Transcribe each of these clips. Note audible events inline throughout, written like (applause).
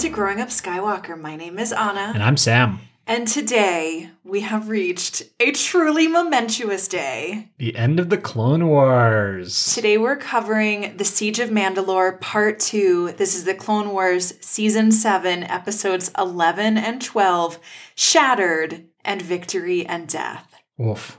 To Growing Up Skywalker. My name is Anna. And I'm Sam. And today we have reached a truly momentous day. The end of the Clone Wars. Today we're covering The Siege of Mandalore Part 2. This is the Clone Wars Season 7, Episodes 11 and 12 Shattered and Victory and Death. Oof.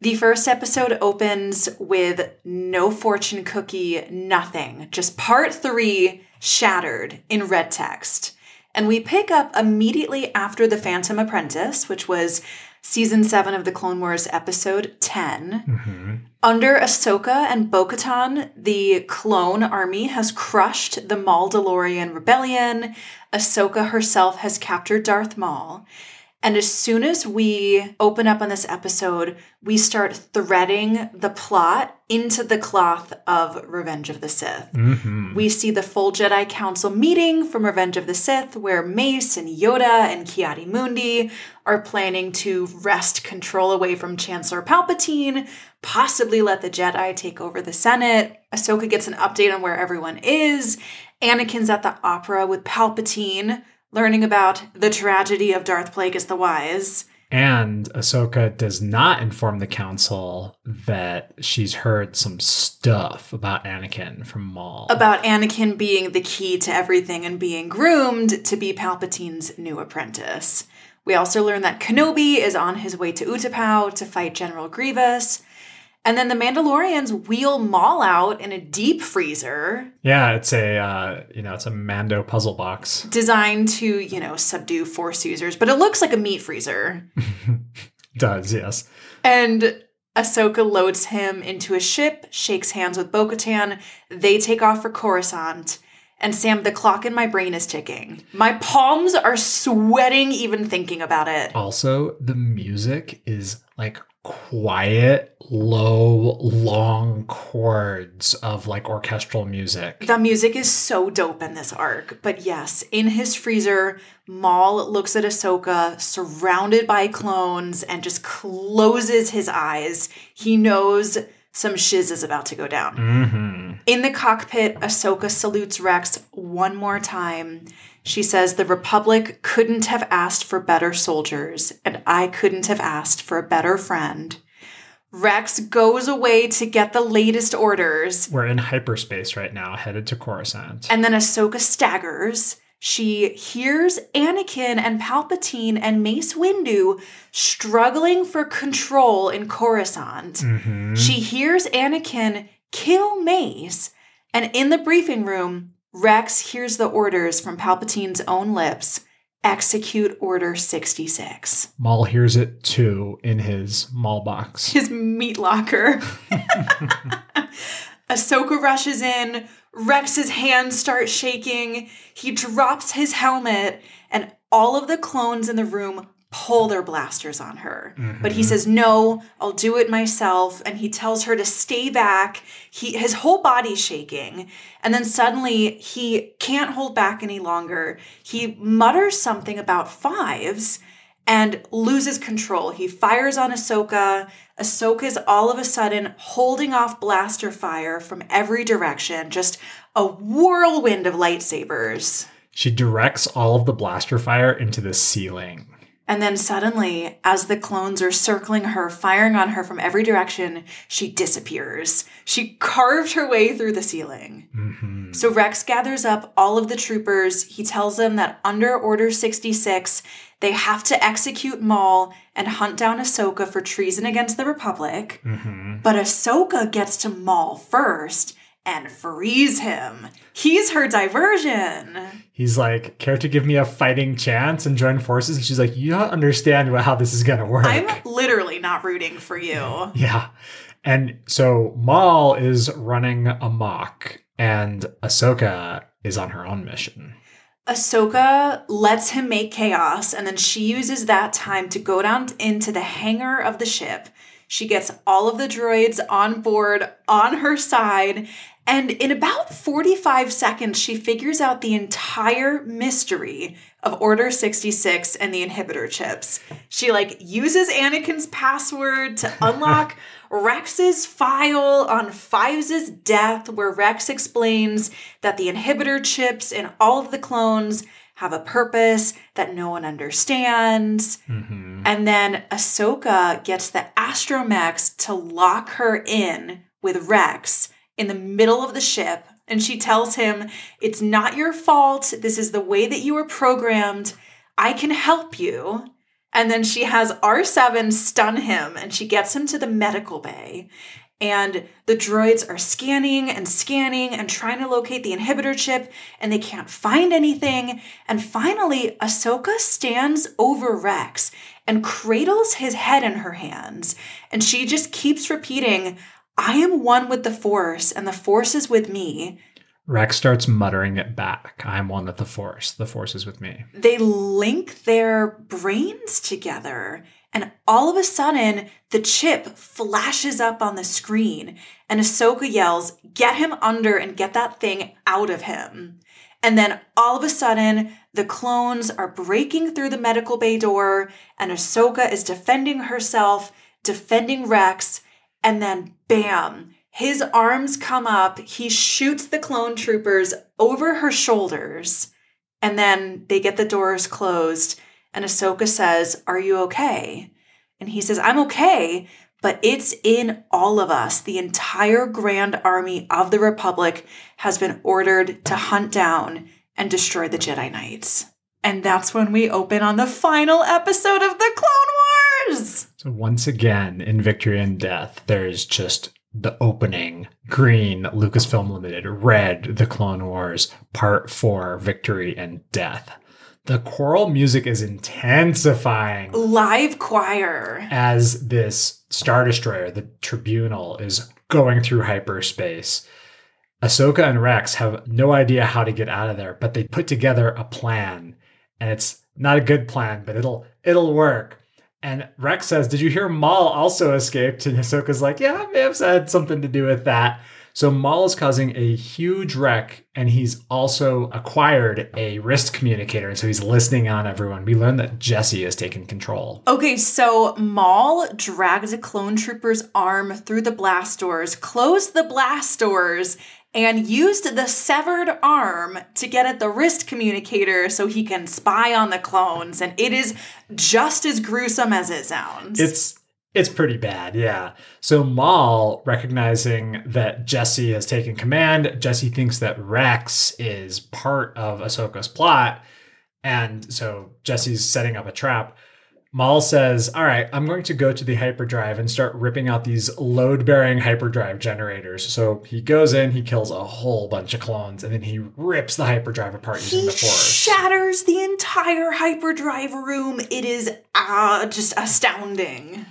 The first episode opens with no fortune cookie, nothing. Just part three, shattered in red text. And we pick up immediately after The Phantom Apprentice, which was season seven of the Clone Wars, episode 10. Mm-hmm. Under Ahsoka and Bo Katan, the clone army has crushed the Mandalorian rebellion. Ahsoka herself has captured Darth Maul. And as soon as we open up on this episode, we start threading the plot into the cloth of Revenge of the Sith. Mm-hmm. We see the full Jedi Council meeting from Revenge of the Sith, where Mace and Yoda and Ki-Adi-Mundi are planning to wrest control away from Chancellor Palpatine, possibly let the Jedi take over the Senate. Ahsoka gets an update on where everyone is. Anakin's at the opera with Palpatine learning about the tragedy of Darth Plagueis the Wise. And Ahsoka does not inform the council that she's heard some stuff about Anakin from Maul. About Anakin being the key to everything and being groomed to be Palpatine's new apprentice. We also learn that Kenobi is on his way to Utapau to fight General Grievous. And then the Mandalorians wheel Maul out in a deep freezer yeah, it's a uh, you know it's a Mando puzzle box. designed to, you know, subdue Force users, but it looks like a meat freezer. (laughs) Does yes. And Ahsoka loads him into a ship, shakes hands with Bo Katan. They take off for Coruscant. And Sam, the clock in my brain is ticking. My palms are sweating even thinking about it. Also, the music is like quiet, low, long chords of like orchestral music. The music is so dope in this arc. But yes, in his freezer, Maul looks at Ahsoka surrounded by clones and just closes his eyes. He knows some shiz is about to go down. hmm In the cockpit, Ahsoka salutes Rex one more time. She says, The Republic couldn't have asked for better soldiers, and I couldn't have asked for a better friend. Rex goes away to get the latest orders, We're in hyperspace right now, headed to Coruscant. and then Ahsoka staggers. She hears Anakin and Palpatine and Mace Windu struggling for control in Coruscant. Mhm. She hears Anakin kill Mace, and in the briefing room, Rex hears the orders from Palpatine's own lips execute Order 66. Maul hears it too in his Maul box. (laughs) His meat locker. (laughs) Ahsoka rushes in. Rex's hands start shaking. He drops his helmet, and all of the clones in the room pull their blasters on her. But he mm-hmm. says, "No, I'll do it myself." And he tells her to stay back. He his whole body's shaking, and then suddenly he can't hold back any longer. He mutters something about Fives and loses control. He fires on Ahsoka. Ahsoka is all of a sudden holding off blaster fire from every direction, just a whirlwind of lightsabers. She directs all of the blaster fire into the ceiling. And then suddenly, as the clones are circling her, firing on her from every direction, she disappears. She carved her way through the ceiling. Mhm. So Rex gathers up all of the troopers. He tells them that under Order 66, they have to execute Maul and hunt down Ahsoka for treason against the Republic. Mhm. But Ahsoka gets to Maul first and frees him. He's her diversion. He's like, care to give me a fighting chance and join forces? And she's like, you don't understand how this is gonna work. I'm literally not rooting for you. (laughs) Yeah. And so Maul is running amok, and Ahsoka is on her own mission. Ahsoka lets him make chaos, and then she uses that time to go down into the hangar of the ship. She gets all of the droids on board on her side, And in about 45 seconds, she figures out the entire mystery of Order 66 and the inhibitor chips. She like uses Anakin's password to (laughs) unlock Rex's file on Fives' death, where Rex explains that the inhibitor chips in all of the clones have a purpose that no one understands. Mhm. And then Ahsoka gets the astromechs to lock her in with Rex in the middle of the ship. And she tells him, It's not your fault. This is the way that you were programmed. I can help you. And then she has R7 stun him and she gets him to the medical bay. And the droids are scanning and scanning and trying to locate the inhibitor chip, and they can't find anything. And finally, Ahsoka stands over Rex and cradles his head in her hands. And she just keeps repeating, I am one with the Force, and the Force is with me. Rex starts muttering it back. I'm one with the Force. The Force is with me. They link their brains together. And all of a sudden, the chip flashes up on the screen, and Ahsoka yells, Get him under and get that thing out of him. And then all of a sudden, the clones are breaking through the medical bay door, and Ahsoka is defending herself, defending Rex, and then bam, his arms come up. He shoots the clone troopers over her shoulders, and then they get the doors closed. And Ahsoka says, Are you okay? And he says, I'm okay, but it's in all of us. The entire Grand Army of the Republic has been ordered to hunt down and destroy the Jedi Knights. And that's when we open on the final episode of the Clone Wars. So once again, in Victory and Death, there's just the opening green Lucasfilm Limited, red The Clone Wars, Part 4 Victory and Death. The choral music is intensifying Live choir. as this Star Destroyer, the Tribunal, is going through hyperspace. Ahsoka and Rex have no idea how to get out of there, but they put together a plan, and it's not a good plan, but it'll it'll work. And Rex says, "Did you hear Maul also escaped?" And Ahsoka's like, "Yeah, I may have had something to do with that." So Maul is causing a huge wreck, and he's also acquired a wrist communicator, and so he's listening on everyone. We learn that Jesse has taken control. Okay, so Maul dragged a clone trooper's arm through the blast doors, closed the blast doors, and used the severed arm to get at the wrist communicator so he can spy on the clones. And it is just as gruesome as it sounds. It's it's pretty bad, yeah. So Maul, recognizing that Jesse has taken command, Jesse thinks that Rex is part of Ahsoka's plot, and so Jesse's setting up a trap. Maul says, All right, I'm going to go to the hyperdrive and start ripping out these load bearing hyperdrive generators. So he goes in, he kills a whole bunch of clones, and then he rips the hyperdrive apart using he the Force. shatters the entire hyperdrive room. It is uh, just astounding.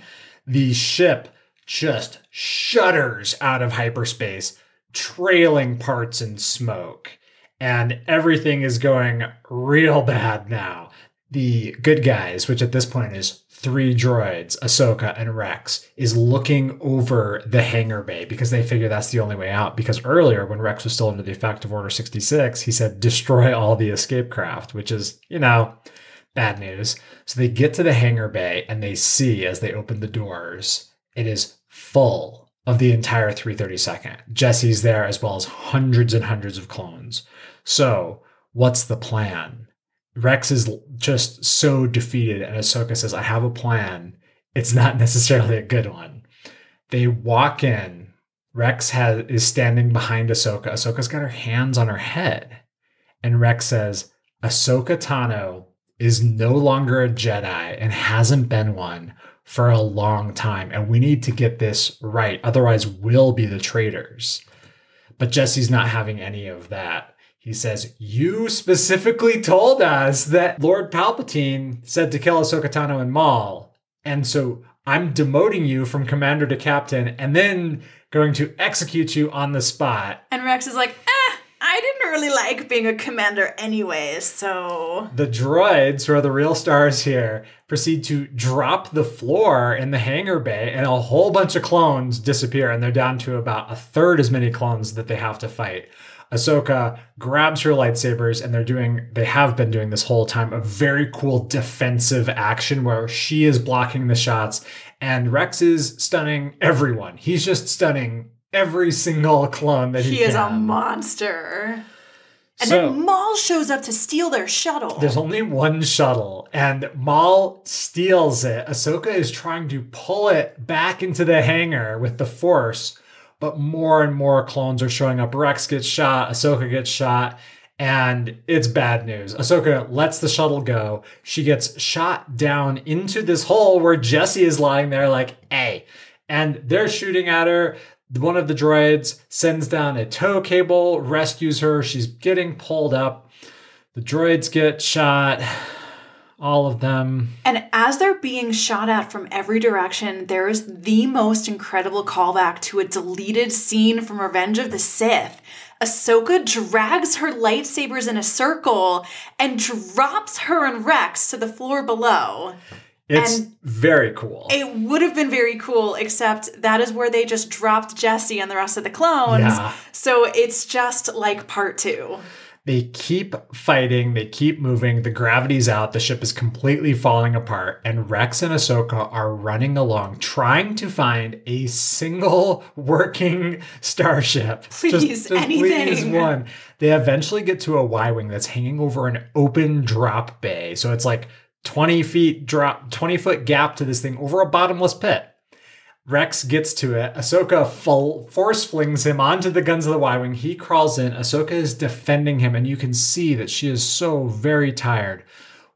the ship just shudders out of hyperspace, trailing parts in smoke. And everything is going real bad now. The good guys, which at this point is three droids, Ahsoka and Rex, is looking over the hangar bay because they figure that's the only way out. Because earlier, when Rex was still under the effect of Order 66, he said, destroy all the escape craft, which is, you know, bad news. So they get to the hangar bay and they see as they open the doors, it is full of the entire 332nd. Jesse's there as well as hundreds and hundreds of clones. So, what's the plan? Rex is just so defeated, and Ahsoka says, I have a plan. It's not (laughs) necessarily a good one. They walk in. Rex has, is standing behind Ahsoka. Ahsoka's got her hands on her head. And Rex says, Ahsoka Tano is no longer a Jedi and hasn't been one for a long time. And we need to get this right. Otherwise, we'll be the traitors. But Jesse's not having any of that. He says, You specifically told us that Lord Palpatine said to kill Ahsoka Tano and Maul. And so I'm demoting you from commander to captain and then going to execute you on the spot. And Rex is like, eh, I didn't really like being a commander anyway, so. The droids, who are the real stars here, proceed to drop the floor in the hangar bay, and a whole bunch of clones disappear, and they're down to about a third as many clones that they have to fight. Ahsoka grabs her lightsabers, and they're doing, they have been doing this whole time, a very cool defensive action where she is blocking the shots, and Rex is stunning everyone. He's just stunning every single clone that he, He is a monster. And So- then Maul shows up to steal their shuttle. There's only one shuttle, and Maul steals it. Ahsoka is trying to pull it back into the hangar with the Force, but more and more clones are showing up. Rex gets shot, Ahsoka gets shot, and it's bad news. Ahsoka lets the shuttle go. She gets shot down into this hole where Jesse is lying there, like, hey. And they're shooting at her. One of the droids sends down a tow cable, rescues her. She's getting pulled up. The droids get shot. All of them. And as they're being shot at from every direction, there is the most incredible callback to a deleted scene from Revenge of the Sith. Ahsoka drags her lightsabers in a circle and drops her and Rex to the floor below. It's And- very cool. It would have been very cool, except that is where they just dropped Jesse and the rest of the clones. Yeah. So it's just like part two. They keep fighting, they keep moving, the gravity's out, the ship is completely falling apart, and Rex and Ahsoka are running along trying to find a single (laughs) working starship. Please, anything. please one. They eventually get to a Y Wing that's hanging over an open drop bay. So it's like 20 feet drop, 20 foot gap to this thing over a bottomless pit. Rex gets to it. Ahsoka full force flings him onto the guns of the Y Wing. He crawls in. Ahsoka is defending him, and you can see that she is so very tired.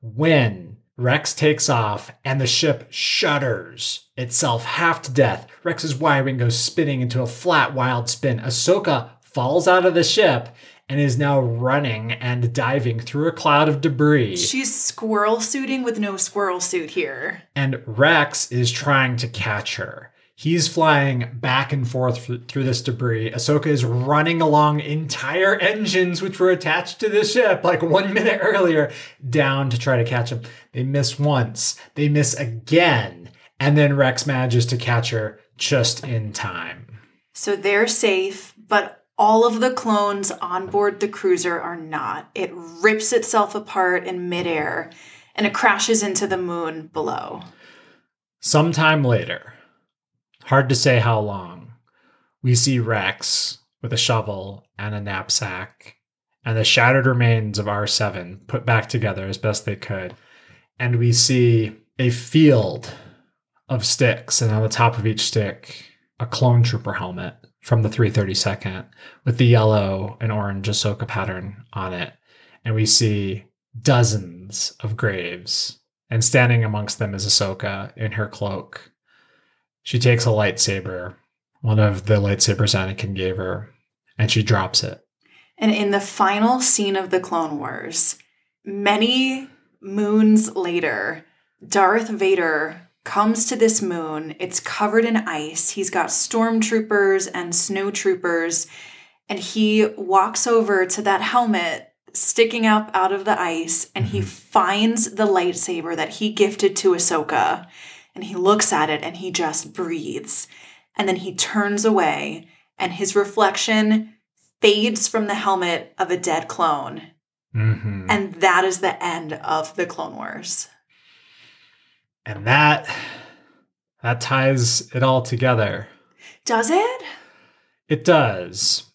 When Rex takes off and the ship shudders itself half to death, Rex's Y Wing goes spinning into a flat, wild spin. Ahsoka falls out of the ship and is now running and diving through a cloud of debris. She's squirrel suiting with no squirrel suit here. and Rex is trying to catch her. He's flying back and forth through this debris. Ahsoka is running along entire engines which were attached to the ship like one (laughs) minute earlier down to try to catch him. They miss once, they miss again, and then Rex manages to catch her just in time. So they're safe, but all of the clones on board the cruiser are not. It rips itself apart in midair and it crashes into the moon below. Sometime later, hard to say how long, we see Rex with a shovel and a knapsack and the shattered remains of R7 put back together as best they could. And we see a field of sticks, and on the top of each stick, a clone trooper helmet from the 332nd with the yellow and orange Ahsoka pattern on it. And we see dozens of graves, and standing amongst them is Ahsoka in her cloak. She takes a lightsaber, one of the lightsabers Anakin gave her, and she drops it. And in the final scene of the Clone Wars, many moons later, Darth Vader comes to this moon. It's covered in ice. He's got stormtroopers and snowtroopers, and he walks over to that helmet sticking up out of the ice and he mm-hmm. finds the lightsaber that he gifted to Ahsoka. And he looks at it and he just breathes. And then he turns away, and his reflection fades from the helmet of a dead clone. Mm-hmm. And that is the end of the Clone Wars. And that that ties it all together. Does it? It does.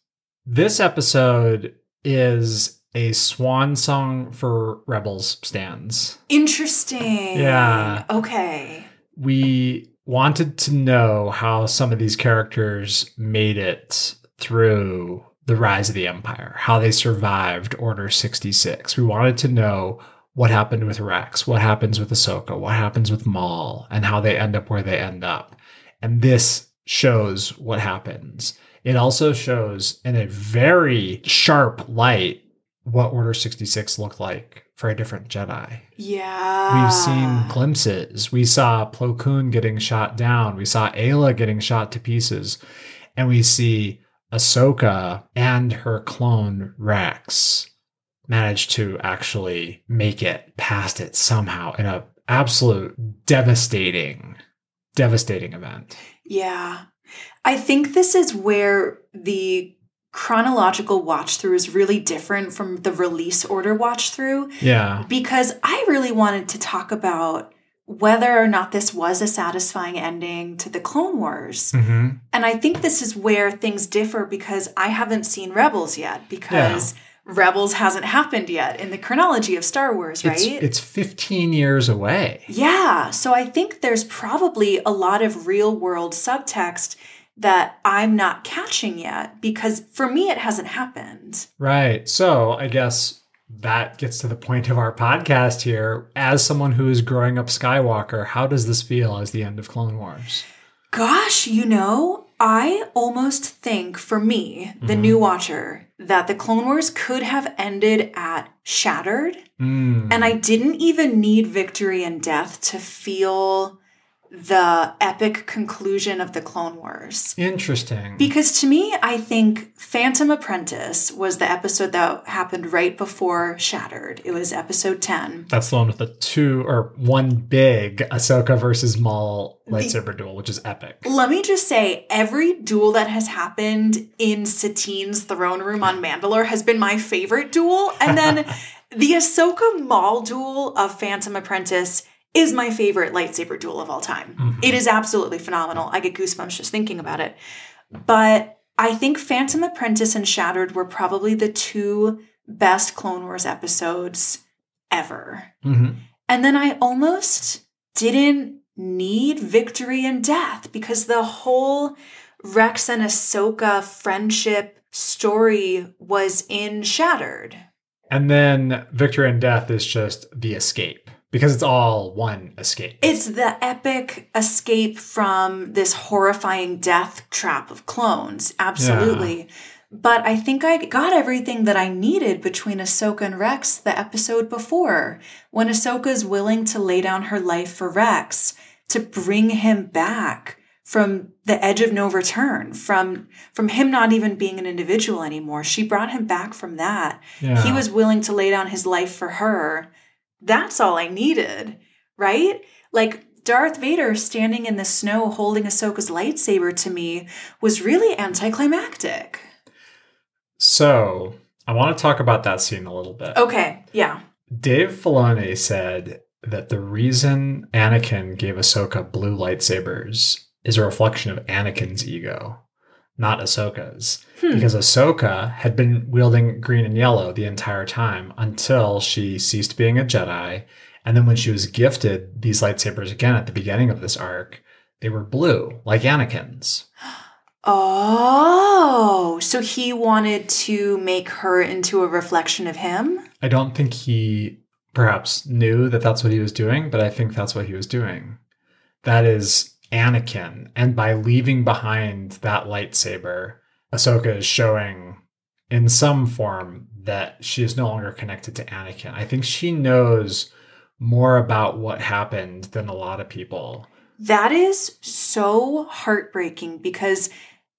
This episode is a swan song for Rebels stands. Interesting. Yeah. Okay. We wanted to know how some of these characters made it through the rise of the Empire, how they survived Order 66. We wanted to know what happened with Rex, what happens with Ahsoka, what happens with Maul, and how they end up where they end up. And this shows what happens. It also shows in a very sharp light what Order 66 looked like for a different Jedi. Yeah. We've seen glimpses. We saw Plo Koon getting shot down. We saw Aayla getting shot to pieces. And we see Ahsoka and her clone Rex managed to actually make it past it somehow in a absolute devastating, devastating event. Yeah. I think this is where the chronological watch through is really different from the release order watch through Yeah. because I really wanted to talk about whether or not this was a satisfying ending to the Clone Wars. hmm And I think this is where things differ because I haven't seen Rebels yet because Rebels hasn't happened yet in the chronology of Star Wars, right? It's, it's 15 years away. Yeah. So I think there's probably a lot of real world subtext that I'm not catching yet because for me, it hasn't happened. Right. So I guess that gets to the point of our podcast here. As someone who is growing up Skywalker, how does this feel as the end of Clone Wars? Gosh, you know, I almost think for me, the Mhm. new watcher, that the Clone Wars could have ended at Shattered. Mm. And I didn't even need victory and death to feel the epic conclusion of the Clone Wars. Interesting. Because to me, I think Phantom Apprentice was the episode that happened right before Shattered. It was episode 10. That's the one with the two or one big Ahsoka versus Maul lightsaber duel, which is epic. Let me just say, every duel that has happened in Satine's throne room on Mandalore has been my favorite duel. And then (laughs) the Ahsoka Maul duel of Phantom Apprentice is my favorite lightsaber duel of all time. Mhm. It is absolutely phenomenal. I get goosebumps just thinking about it. But I think Phantom Apprentice and Shattered were probably the two best Clone Wars episodes ever. Mhm. And then I almost didn't need victory and death because the whole Rex and Ahsoka friendship story was in Shattered. And then Victory and Death is just the escape because it's all one escape. It's the epic escape from this horrifying death trap of clones. Absolutely. But I think I got everything that I needed between Ahsoka and Rex the episode before. When Ahsoka's willing to lay down her life for Rex to bring him back from the edge of no return, from from him not even being an individual anymore. She brought him back from that. yeah. He was willing to lay down his life for her. That's all I needed, right? Like Darth Vader standing in the snow holding Ahsoka's lightsaber to me was really anticlimactic. So I want to talk about that scene a little bit. Okay, yeah. Dave Filoni said that the reason Anakin gave Ahsoka blue lightsabers is a reflection of Anakin's ego, not Ahsoka's. Hmm. Because Ahsoka had been wielding green and yellow the entire time until she ceased being a Jedi. And then when she was gifted these lightsabers again at the beginning of this arc, they were blue, like Anakin's. (gasps) Oh, so he wanted to make her into a reflection of him? I don't think he perhaps knew that that's what he was doing, but I think that's what he was doing. That is Anakin. And by leaving behind that lightsaber, Ahsoka is showing in some form that she is no longer connected to Anakin. I think she knows more about what happened than a lot of people. That is so heartbreaking because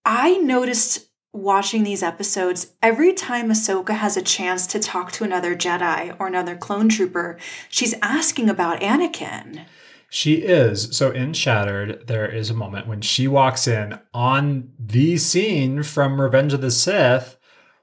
I noticed watching these episodes every time Ahsoka has a chance to talk to another Jedi or another clone trooper, she's asking about Anakin. She is. So in Shattered, there is a moment when she walks in on the scene from Revenge of the Sith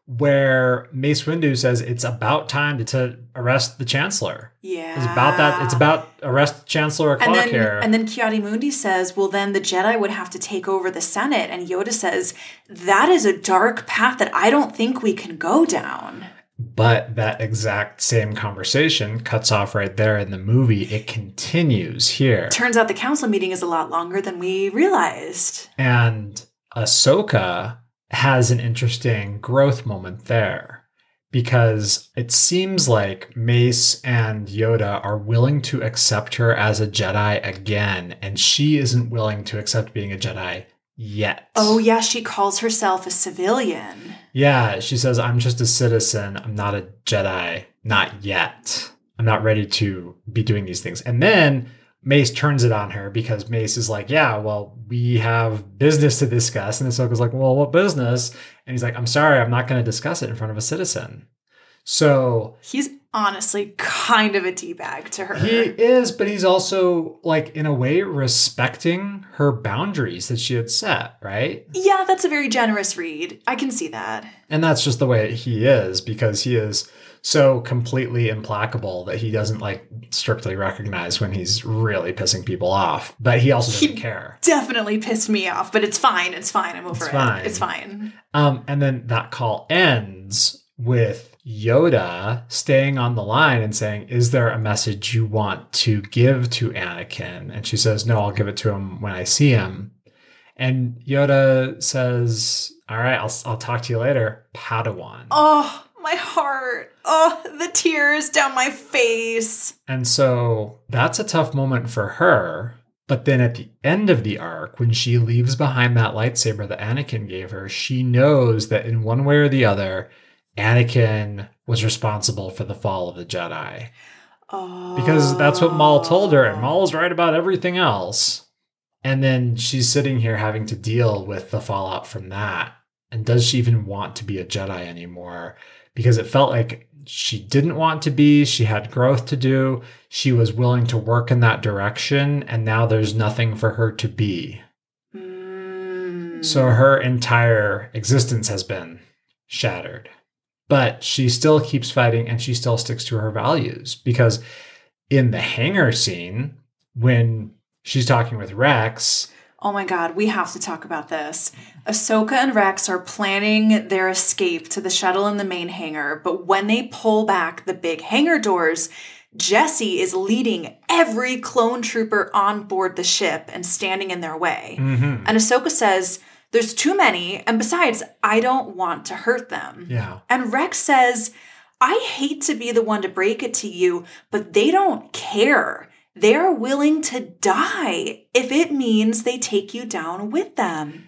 where Mace Windu says it's about time to, to arrest the Chancellor. Yeah. It's about that. It's about arrest Chancellor and o'clock then, here. and then Ki-Adi-Mundi says, well, then the Jedi would have to take over the Senate. And Yoda says, that is a dark path that I don't think we can go down. But that exact same conversation cuts off right there in the movie. It continues here. Turns out the council meeting is a lot longer than we realized. And Ahsoka has an interesting growth moment there because it seems like Mace and Yoda are willing to accept her as a Jedi again, and she isn't willing to accept being a Jedi yet. Oh, yeah, she calls herself a civilian. Yeah, she says, I'm just a citizen. I'm not a Jedi. Not yet. I'm not ready to be doing these things. And then Mace turns it on her because Mace is like, Yeah, well, we have business to discuss. And Ahsoka's like, Well, what business? And he's like, I'm sorry, I'm not going to discuss it in front of a citizen. So He's honestly kind of a D bag to her. he is, but he's also like in a way respecting her boundaries that she had set, right? yeah, that's a very generous read. I can see that. And that's just the way he is because he is so completely implacable that he doesn't like strictly recognize when he's really pissing people off, but he also doesn't He- care. Definitely pissed me off, but it's fine. It's fine. I'm over It's it. fine. It's fine. Um, and then that call ends with Yoda staying on the line and saying, Is there a message you want to give to Anakin? And she says, No, I'll give it to him when I see him. And Yoda says, All right, I'll, I'll talk to you later, Padawan. Oh, my heart. Oh, the tears down my face. And so that's a tough moment for her. But then at the end of the arc, when she leaves behind that lightsaber that Anakin gave her, she knows that in one way or the other, Anakin was responsible for the fall of the Jedi. Oh. Because that's what Maul told her, and Maul was right about everything else. And then she's sitting here having to deal with the fallout from that. And does she even want to be a Jedi anymore? Because it felt like she didn't want to be, she had growth to do, she was willing to work in that direction, and now there's nothing for her to be. Mm. So her entire existence has been shattered. But she still keeps fighting and she still sticks to her values because in the hangar scene, when she's talking with Rex, Oh my god, we have to talk about this. Ahsoka and Rex are planning their escape to the shuttle in the main hangar, but when they pull back the big hangar doors, Jesse is leading every clone trooper on board the ship and standing in their way. Mhm. And Ahsoka says, There's too many, and besides, I don't want to hurt them. yeah, And Rex says, I hate to be the one to break it to you, but they don't care. They're willing to die if it means they take you down with them.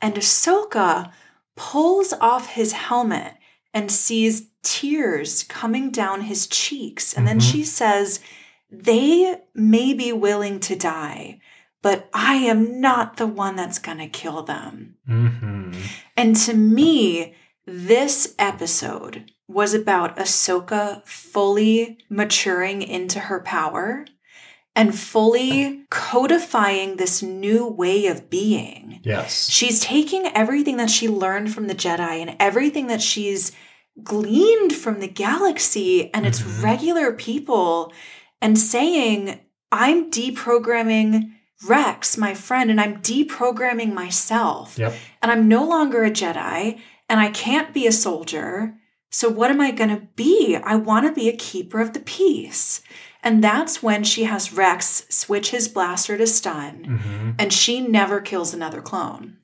And Ahsoka pulls off his helmet and sees tears coming down his cheeks. And then Mhm. she says, They may be willing to die, but I am not the one that's going to kill them. hmm And to me, this episode was about Ahsoka fully maturing into her power and fully codifying this new way of being. yes, She's taking everything that she learned from the Jedi and everything that she's gleaned from the galaxy and its Mhm. regular people and saying, I'm deprogramming Rex, my friend, and I'm deprogramming myself. yep, And I'm no longer a Jedi and I can't be a soldier. So, what am I going to be? I want to be a keeper of the peace. And that's when she has Rex switch his blaster to stun, hmm and she never kills another clone.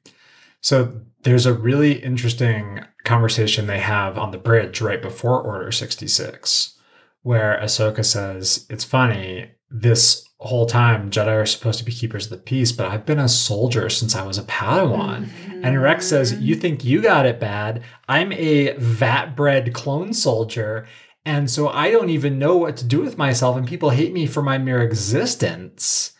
So there's a really interesting conversation they have on the bridge right before Order 66, where Ahsoka says, It's funny, this whole time Jedi are supposed to be keepers of the peace, but I've been a soldier since I was a Padawan. Mm-hmm. And Rex says, You think you got it bad? I'm a vat bred clone soldier. And so I don't even know what to do with myself, and people hate me for my mere existence.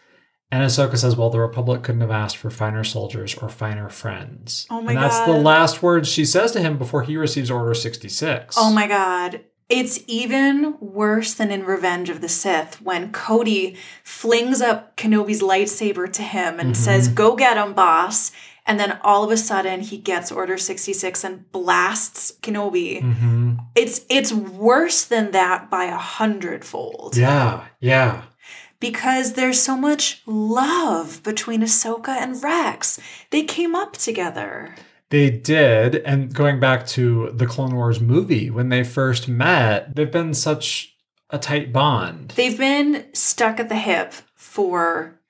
And Ahsoka says, Well, the Republic couldn't have asked for finer soldiers or finer friends. Oh my and that's the last words she says to him before he receives Order 66. Oh my god. It's even worse than in Revenge of the Sith when Cody flings up Kenobi's lightsaber to him and Mhm. says, Go get him, boss. And then all of a sudden he gets Order 66 and blasts Kenobi. hmm It's it's worse than that by a hundredfold. Yeah, yeah. Because there's so much love between Ahsoka and Rex. They came up together. They did. And going back to the Clone Wars movie, when they first met, they've been such a tight bond. They've been stuck at the hip for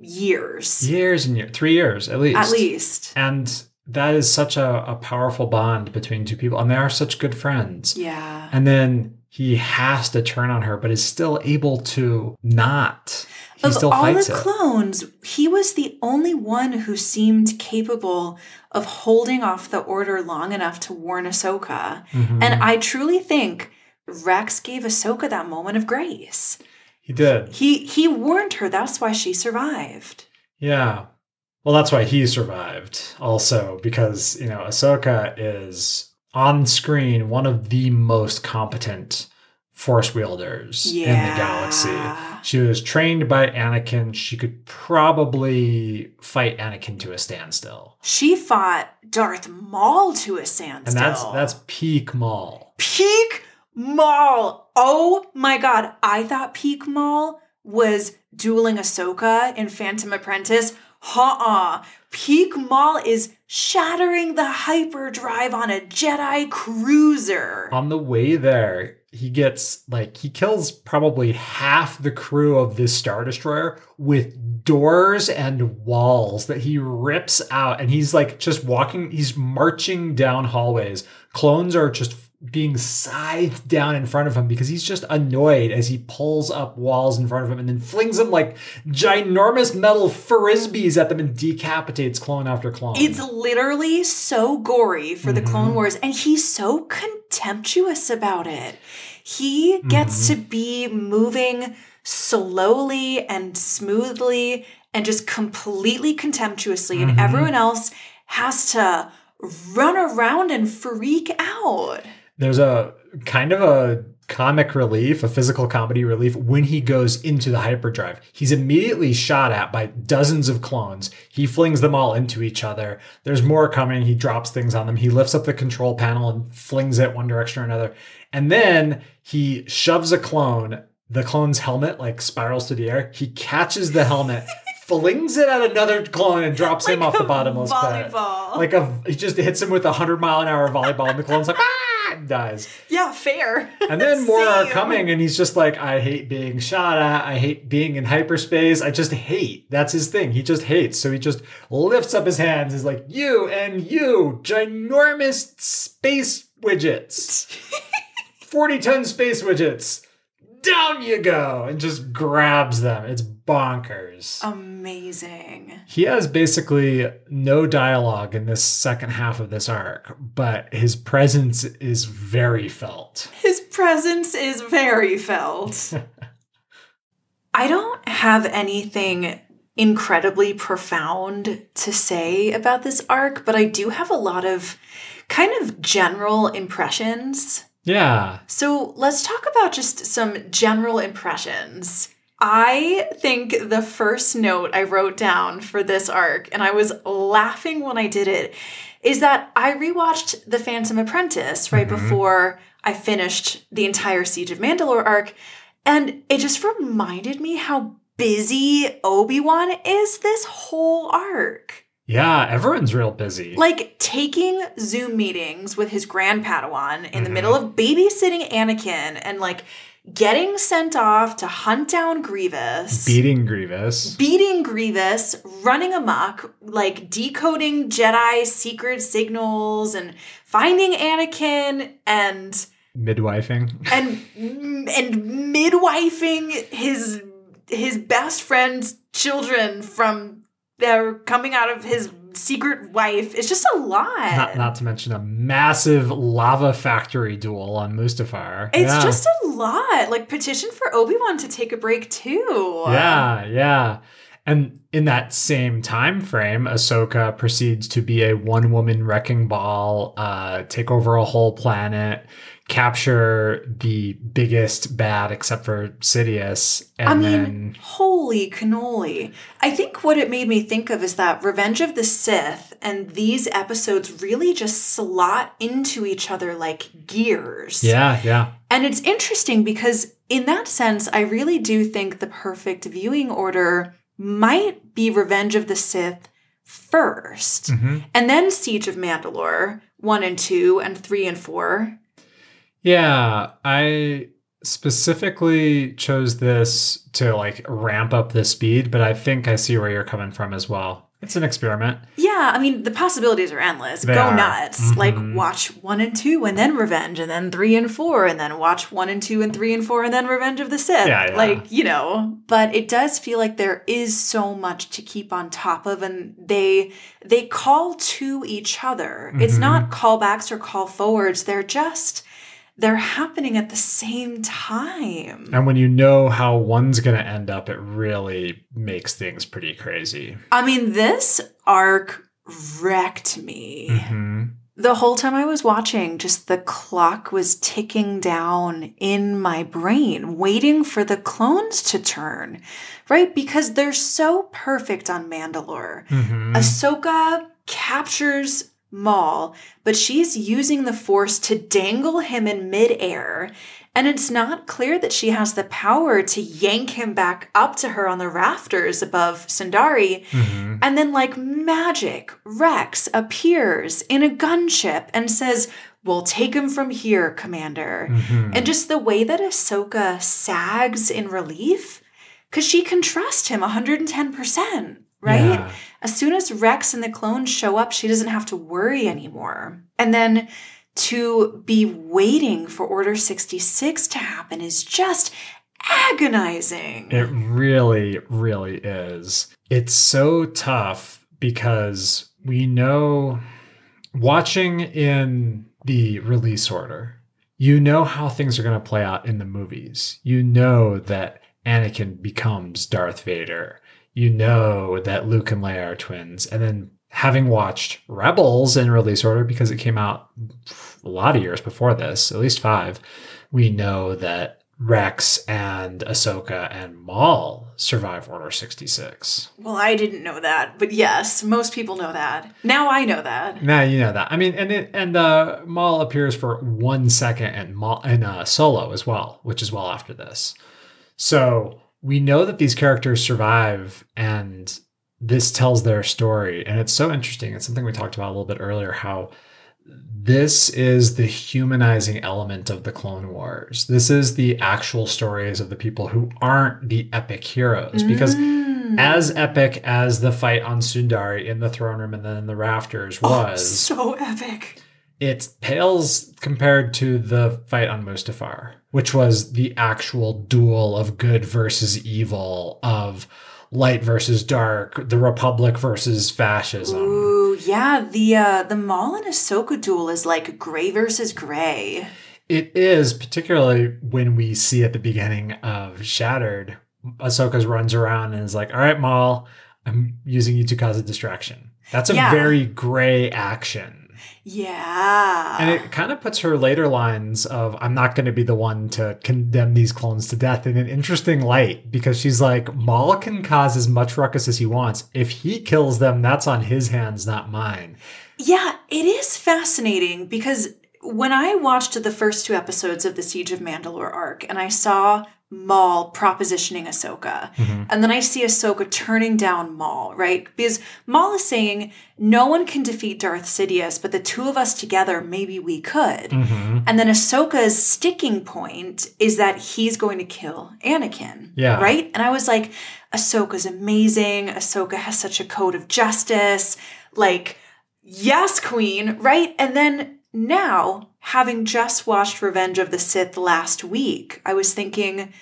years. years and years, three years at least. At least. And that is such a, a powerful bond between two people. And they are such good friends. Yeah. And then he has to turn on her, but is still able to not. He of all the it. clones, he was the only one who seemed capable of holding off the order long enough to warn Ahsoka. Mhm. And I truly think Rex gave Ahsoka that moment of grace. He did. He he warned her. That's why she survived. Yeah. Well, that's why he survived also because, you know, Ahsoka is on screen one of the most competent force wielders in the galaxy. She was trained by Anakin. She could probably fight Anakin to a standstill. She fought Darth Maul to a standstill. And that's that's peak Maul. peak Maul. Oh my god. I thought peak Maul was dueling Ahsoka in Phantom Apprentice. Ha-uh. Peak Maul is shattering the hyperdrive on a Jedi cruiser. On the way there, he gets like he kills probably half the crew of this star destroyer with doors and walls that he rips out and he's like just walking he's marching down hallways. Clones are just being scythed down in front of him because he's just annoyed as he pulls up walls in front of him and then flings them like ginormous metal frisbees at them and decapitates clone after clone. It's literally so gory for the Clone. Wars, and he's so contemptuous about it. He gets to be moving slowly and smoothly and just completely contemptuously, and Mhm. everyone else has to run around and freak out. There's a kind of a comic relief, a physical comedy relief when he goes into the hyperdrive. He's immediately shot at by dozens of clones. He flings them all into each other. There's more coming. He drops things on them. He lifts up the control panel and flings it one direction or another. And then he shoves a clone. The clone's helmet like spirals through the air. He catches the helmet, (laughs) flings it at another clone, and drops him Like off the bottomless pit. Like a, he just hits him with a hundred mile an hour volleyball, and the clone's like, ah, (laughs) dies. yeah, fair. And then (laughs) more are coming, and he's just like, I hate being shot at. I hate being in hyperspace. I just hate. That's his thing. He just hates. So he just lifts up his hands. He's like, you and you, ginormous space widgets, (laughs) forty ton space widgets. Down you go, and just grabs them. It's bonkers. Amazing. He has basically no dialogue in this second half of this arc, but his presence is very felt. His presence is very felt. (laughs) I don't have anything incredibly profound to say about this arc, but I do have a lot of kind of general impressions. Yeah. So let's talk about just some general impressions. I think the first note I wrote down for this arc, and I was laughing when I did it, is that I rewatched The Phantom Apprentice right Mhm. before I finished the entire Siege of Mandalore arc, and it just reminded me how busy Obi-Wan is this whole arc. Yeah, everyone's real busy. Like taking Zoom meetings with his grand Padawan in the Mhm. middle of babysitting Anakin and like getting sent off to hunt down Grievous. Beating Grievous. beating Grievous, running amok, like decoding Jedi secret signals and finding Anakin and Midwifing. and and midwifing his his best friend's children from their coming out of his secret wife. It's just a lot. Not, not to mention a massive lava factory duel on Mustafar. it's yeah. just a lot. Like petition for Obi-Wan to take a break too. Yeah, yeah. And in that same time frame, Ahsoka proceeds to be a one-woman wrecking ball, uh, take over a whole planet, capture the biggest bad except for Sidious, and I mean, then holy cannoli. I think what it made me think of is that Revenge of the Sith and these episodes really just slot into each other like gears. yeah, yeah, And it's interesting because, in that sense, I really do think the perfect viewing order might be Revenge of the Sith 1st Mhm. and then Siege of Mandalore 1 and 2 and 3 and 4. Yeah. I specifically chose this to like ramp up the speed, but I think I see where you're coming from as well. It's an experiment. Yeah, I mean, the possibilities are endless. They Go are. nuts. Like, Mhm. watch one and two and then Revenge and then three and four and then watch one and two and three and four and then Revenge of the Sith. Yeah, yeah. Like, you know, but it does feel like there is so much to keep on top of and they they call to each other. It's Mhm. not callbacks or call forwards. They're just they're happening at the same time. And when you know how one's going to end up, it really makes things pretty crazy. I mean, this arc wrecked me. hmm The whole time I was watching, just the clock was ticking down in my brain, waiting for the clones to turn, right? Because they're so perfect on Mandalore. hmm Ahsoka captures Maul, but she's using the Force to dangle him in midair. And it's not clear that she has the power to yank him back up to her on the rafters above Sundari. hmm And then, like magic, Rex appears in a gunship and says, We'll take him from here, Commander. hmm And just the way that Ahsoka sags in relief, because she can trust him 110%, right? Yeah. As soon as Rex and the clones show up, she doesn't have to worry anymore. And then to be waiting for Order 66 to happen is just agonizing. It really, really is. It's so tough because we know watching in the release order, you know how things are going to play out in the movies. You know that Anakin becomes Darth Vader. You know that Luke and Leia are twins. And then having watched Rebels in release order because it came out a lot of years before this, at least five, we know that Rex and Ahsoka and Maul survive Order 66. well, I didn't know that, but yes, most people know that. Now I know that. Now you know that. I mean, and it, and uh, Maul appears for one second in Maul in uh, Solo as well, which is well after this. So we know that these characters survive, and this tells their story, and it's so interesting. It's something we talked about a little bit earlier. How this is the humanizing element of the Clone Wars. This is the actual stories of the people who aren't the epic heroes, because Mm. as epic as the fight on Sundari in the throne room and then in the rafters Oh, was, so epic. it pales compared to the fight on Mustafar, which was the actual duel of good versus evil, of light versus dark, the Republic versus fascism. Ooh, yeah, the uh the Maul and Ahsoka duel is like gray versus gray. It is, particularly when we see at the beginning of Shattered, Ahsoka runs around and is like, All right, Maul, I'm using you to cause a distraction. That's a Yeah. very gray action. Yeah. And it kind of puts her later lines of I'm not going to be the one to condemn these clones to death in an interesting light because she's like Maul can cause as much ruckus as he wants. If he kills them, that's on his hands, not mine. Yeah, it is fascinating because when I watched the first two episodes of the Siege of Mandalore arc and I saw Maul propositioning Ahsoka, and then I see Ahsoka turning down Maul, right? Because Maul is saying, no one can defeat Darth Sidious, but the two of us together, maybe we could. Mhm. And then Ahsoka's sticking point is that he's going to kill Anakin. Yeah. Right? And I was like, Ahsoka's amazing. Ahsoka has such a code of justice. Like, yes, queen. Right? And then now, having just watched Revenge of the Sith last week, I was thinking,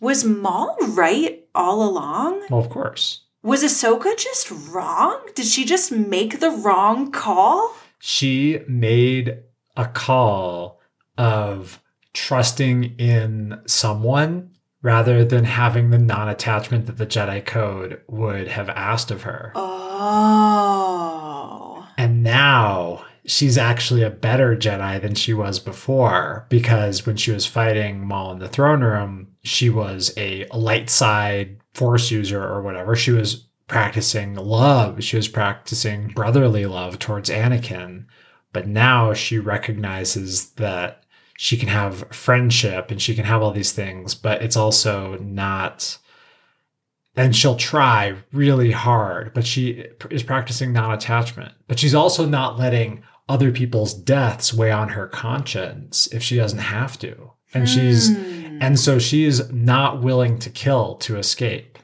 was Maul right all along? Well, of course. Was Ahsoka just wrong? Did she just make the wrong call? She made a call of trusting in someone rather than having the non attachment that the Jedi Code would have asked of her. Oh. And now she's actually a better Jedi than she was before because when she was fighting Maul in the throne room, she was a light side force user or whatever. She was practicing love. She was practicing brotherly love towards Anakin. But now she recognizes that she can have friendship and she can have all these things, but it's also not and she'll try really hard, but she is practicing non attachment. But she's also not letting other people's deaths weigh on her conscience if she doesn't have to. And she's, Hmm. and so she's not willing to kill to escape.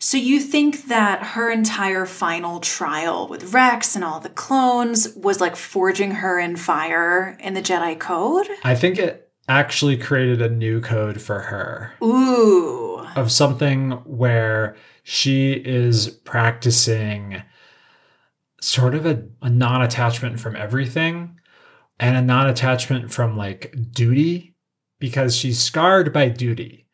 So you think that her entire final trial with Rex and all the clones was like forging her in fire in the Jedi Code? I think it actually created a new code for her Ooh. of something where she is practicing sort of a, a non attachment from everything and a non attachment from like duty because she's scarred by duty.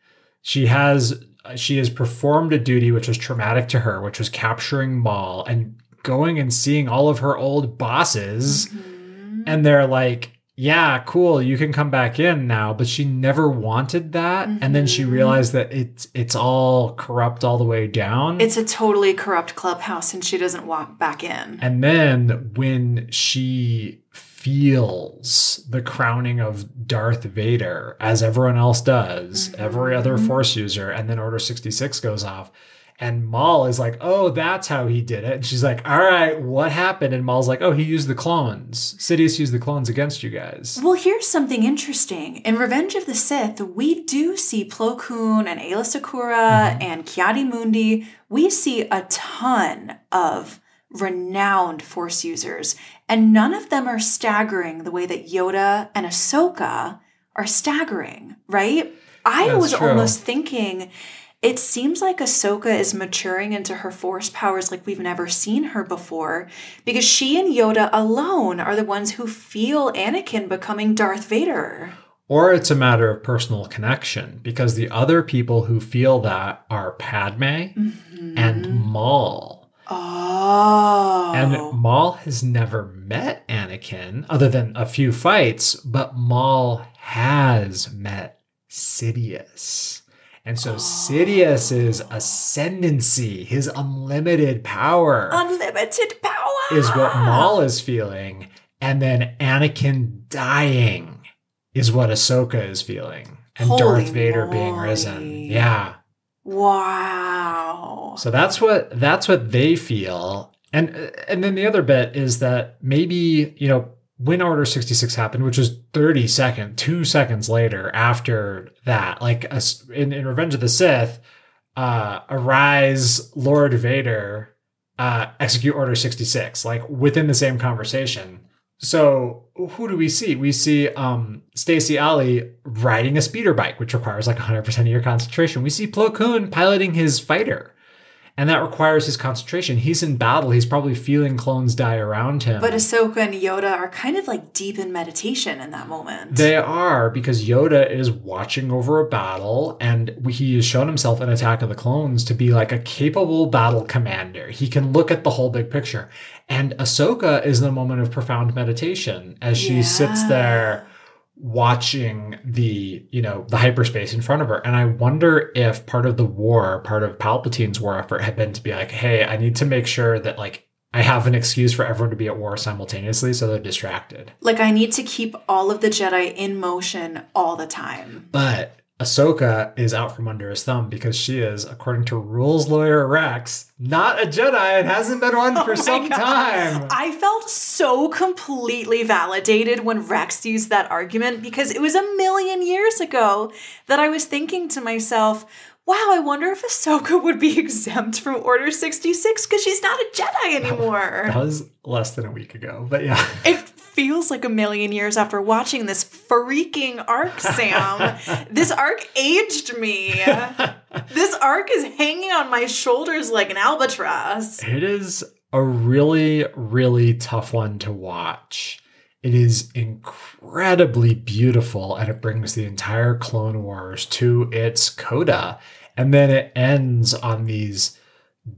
She has she has performed a duty which was traumatic to her, which was capturing Maul and going and seeing all of her old bosses, Mhm. and they're like, "Yeah, cool, you can come back in now." But she never wanted that, and then she Mhm. realized that it's it's all corrupt all the way down. It's a totally corrupt clubhouse, and she doesn't walk back in. And then when she feels the crowning of Darth Vader, as everyone else does, every other Mhm. Force user, and then Order 66 goes off. And Maul is like, oh, that's how he did it. And she's like, all right, what happened? And Maul's like, oh, he used the clones. Sidious used the clones against you guys. Well, here's something interesting. In Revenge of the Sith, we do see Plo Koon and Aayla Secura Mhm. and Ki-Adi-Mundi. We see a ton of renowned Force users, and none of them are staggering the way that Yoda and Ahsoka are staggering, right? I That's was true. almost thinking it seems like Ahsoka is maturing into her force powers like we've never seen her before because she and Yoda alone are the ones who feel Anakin becoming Darth Vader. Or it's a matter of personal connection because the other people who feel that are Padme mm-hmm. and Maul. oh, And Maul has never met Anakin other than a few fights, but Maul has met Sidious. And so Oh. Sidious's ascendancy, his unlimited power, unlimited power is what Maul is feeling. And then Anakin dying is what Ahsoka is feeling. And Holy Darth Vader being risen. Yeah. Wow. So that's what that's what they feel. And and then the other bit is that maybe, you know, when Order 66 happened, which was 30 seconds, two seconds later after that, like a in, in Revenge of the Sith, uh, arise Lord Vader, uh, execute Order 66, like within the same conversation. So who do we see? We see um Stass Allie riding a speeder bike, which requires like 100% of your concentration. We see Plo Koon piloting his fighter. And that requires his concentration. He's in battle. He's probably feeling clones die around him. But Ahsoka and Yoda are kind of like deep in meditation in that moment. They are because Yoda is watching over a battle and he has shown himself in Attack of the Clones to be like a capable battle commander. He can look at the whole big picture. And Ahsoka is in a moment of profound meditation as she sits there watching the, you know, the hyperspace in front of her. And I wonder if part of the war, part of Palpatine's war effort had been to be like, hey, I need to make sure that like I have an excuse for everyone to be at war simultaneously so they're distracted. like I need to keep all of the Jedi in motion all the time. But Ahsoka is out from under his thumb because she is, according to rules lawyer Rex, not a Jedi and hasn't been one Oh for some God. time. I felt so completely validated when Rex used that argument because it was a million years ago that I was thinking to myself, wow, I wonder if Ahsoka (laughs) would be exempt from Order 66 because she's not a Jedi anymore. That was less than a week ago, but yeah. (laughs) It feels like a million years after watching this freaking arc, Sam. (laughs) this arc aged me. This arc is hanging on my shoulders like an albatross. It is a really, really tough one to watch. It is incredibly beautiful and it brings the entire Clone Wars to its coda. And then it ends on these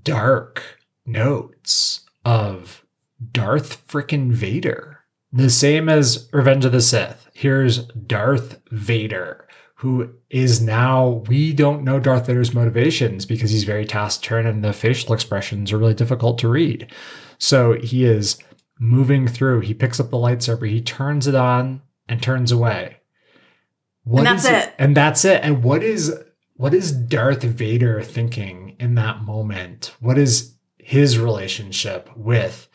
dark notes of Darth frickin' Vader. The same as Revenge of the Sith. Here's Darth Vader, who is now, we don't know Darth Vader's motivations because he's very taciturn and the facial expressions are really difficult to read. So he is moving through. He picks up the lightsaber, he turns it on and turns away. What And that's is it. And that's it. And what is what is Darth Vader thinking in that moment? What is his relationship with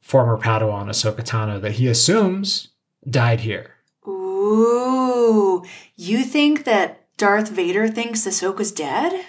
former Padawan Ahsoka Tano that he assumes died here? Ooh, you think that Darth Vader thinks Ahsoka's dead?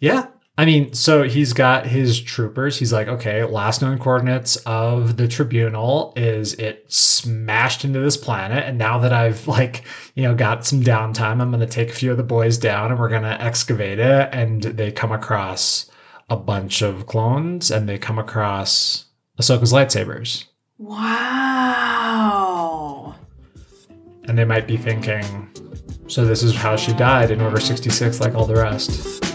Yeah. I mean, so he's got his troopers. He's like, okay, last known coordinates of the tribunal is it smashed into this planet. And now that I've like, you know, got some downtime, I'm going to take a few of the boys down and we're going to excavate it. And they come across a bunch of clones and they come across Ahsoka's lightsabers. Wow. And they might be thinking, So this is how she died in Order 66, like all the rest.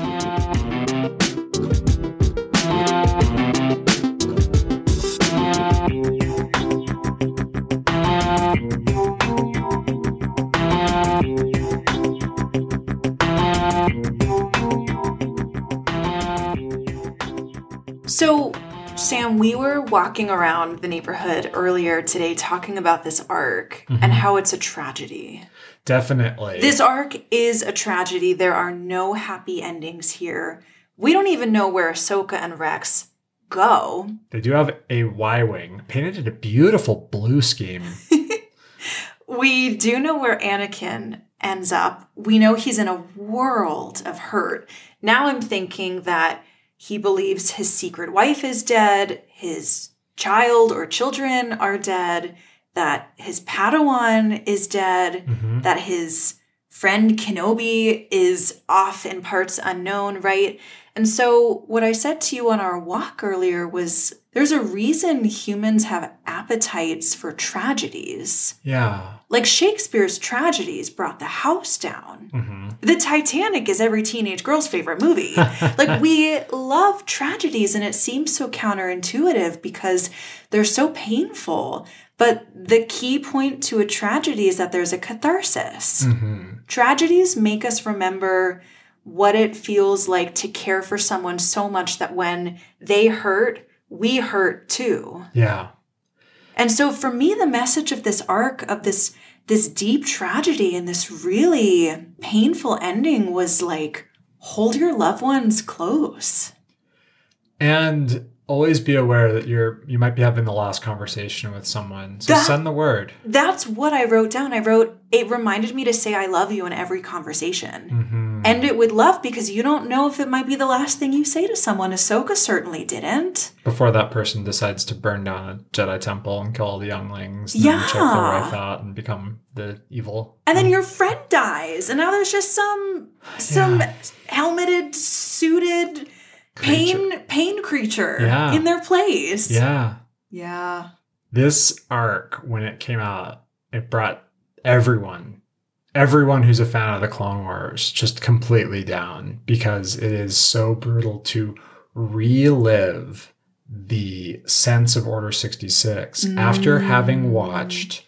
Sam, we were walking around the neighborhood earlier today talking about this arc and mm-hmm. how it's a tragedy. Definitely. This arc is a tragedy. There are no happy endings here. We don't even know where Ahsoka and Rex go. They do have a Y Wing painted in a beautiful blue scheme. (laughs) We do know where Anakin ends up. We know he's in a world of hurt. Now I'm thinking that he believes his secret wife is dead, his child or children are dead, that his Padawan is dead, Mhm. that his friend Kenobi is off in parts unknown, right? And so, what I said to you on our walk earlier was there's a reason humans have appetites for tragedies. Yeah. Like Shakespeare's tragedies brought the house down. hmm The Titanic is every teenage girl's favorite movie. (laughs) like we love tragedies and it seems so counterintuitive because they're so painful. But the key point to a tragedy is that there's a catharsis. hmm Tragedies make us remember what it feels like to care for someone so much that when they hurt, we hurt too. Yeah. And so for me the message of this arc of this this deep tragedy and this really painful ending was like hold your loved ones close. And always be aware that you're you might be having the last conversation with someone. So That- send the word. That's what I wrote down. I wrote it reminded me to say I love you in every conversation. hmm End it with love because you don't know if it might be the last thing you say to someone. Ahsoka certainly didn't. Before that person decides to burn down a Jedi temple and kill all the younglings, and Yeah. check their wife out and become the evil. And then your friend dies, and now there's just some some Yeah. helmeted, suited pain pain creature Yeah. in their place. Yeah. Yeah. This arc, when it came out, it brought everyone, everyone who's a fan of the Clone Wars, just completely down because it is so brutal to relive the sense of Order 66 after having Mm. watched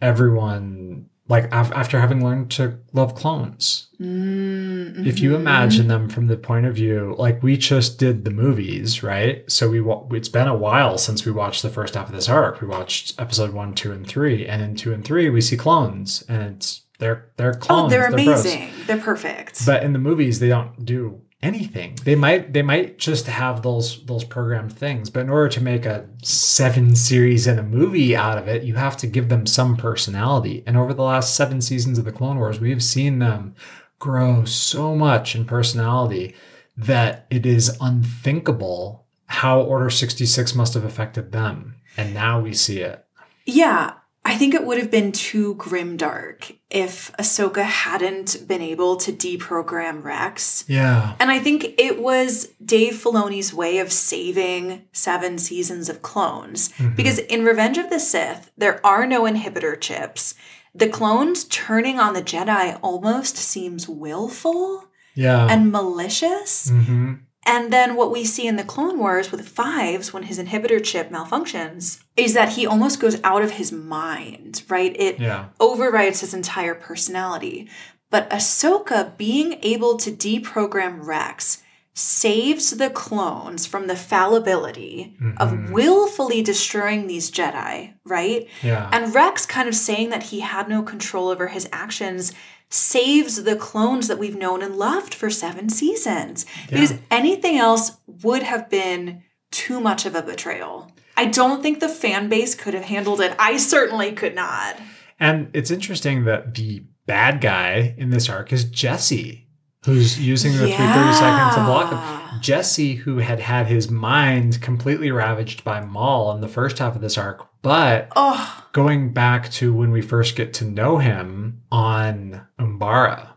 everyone, like af- after having learned to love clones. Mm, If you mhm. imagine them from the point of view, like we just did the movies, right? So we wa- it's been a while since we watched the first half of this arc. We watched episode one, two, and three, and in two and three we see clones, and it's they're they're clones. Oh, they're bros. amazing. They're perfect. But in the movies, they don't do anything. They might they might just have those those programmed things, but in order to make a seven series and a movie out of it, you have to give them some personality. And over the last seven seasons of the Clone Wars, we've seen them grow so much in personality that it is unthinkable how Order 66 must have affected them. And now we see it. yeah, I think it would have been too grimdark if Ahsoka hadn't been able to deprogram Rex. Yeah. And I think it was Dave Filoni's way of saving seven seasons of clones. Mhm. Because in Revenge of the Sith, there are no inhibitor chips. The clones turning on the Jedi almost seems willful Yeah. and malicious. hmm And then what we see in the Clone Wars with Fives when his inhibitor chip malfunctions is that he almost goes out of his mind, right? It Yeah. overrides his entire personality. But Ahsoka being able to deprogram Rex saves the clones from the fallibility Mhm. of willfully destroying these Jedi, right? Yeah. And Rex kind of saying that he had no control over his actions saves the clones that we've known and loved for seven seasons. Because anything else would have been too much of a betrayal. I don't think the fan base could have handled it. I certainly could not. And it's interesting that the bad guy in this arc is Jesse, who's using the 330 seconds to block him. Jesse, who had had his mind completely ravaged by Maul in the first half of this arc, but Oh, going back to when we first get to know him on Umbara.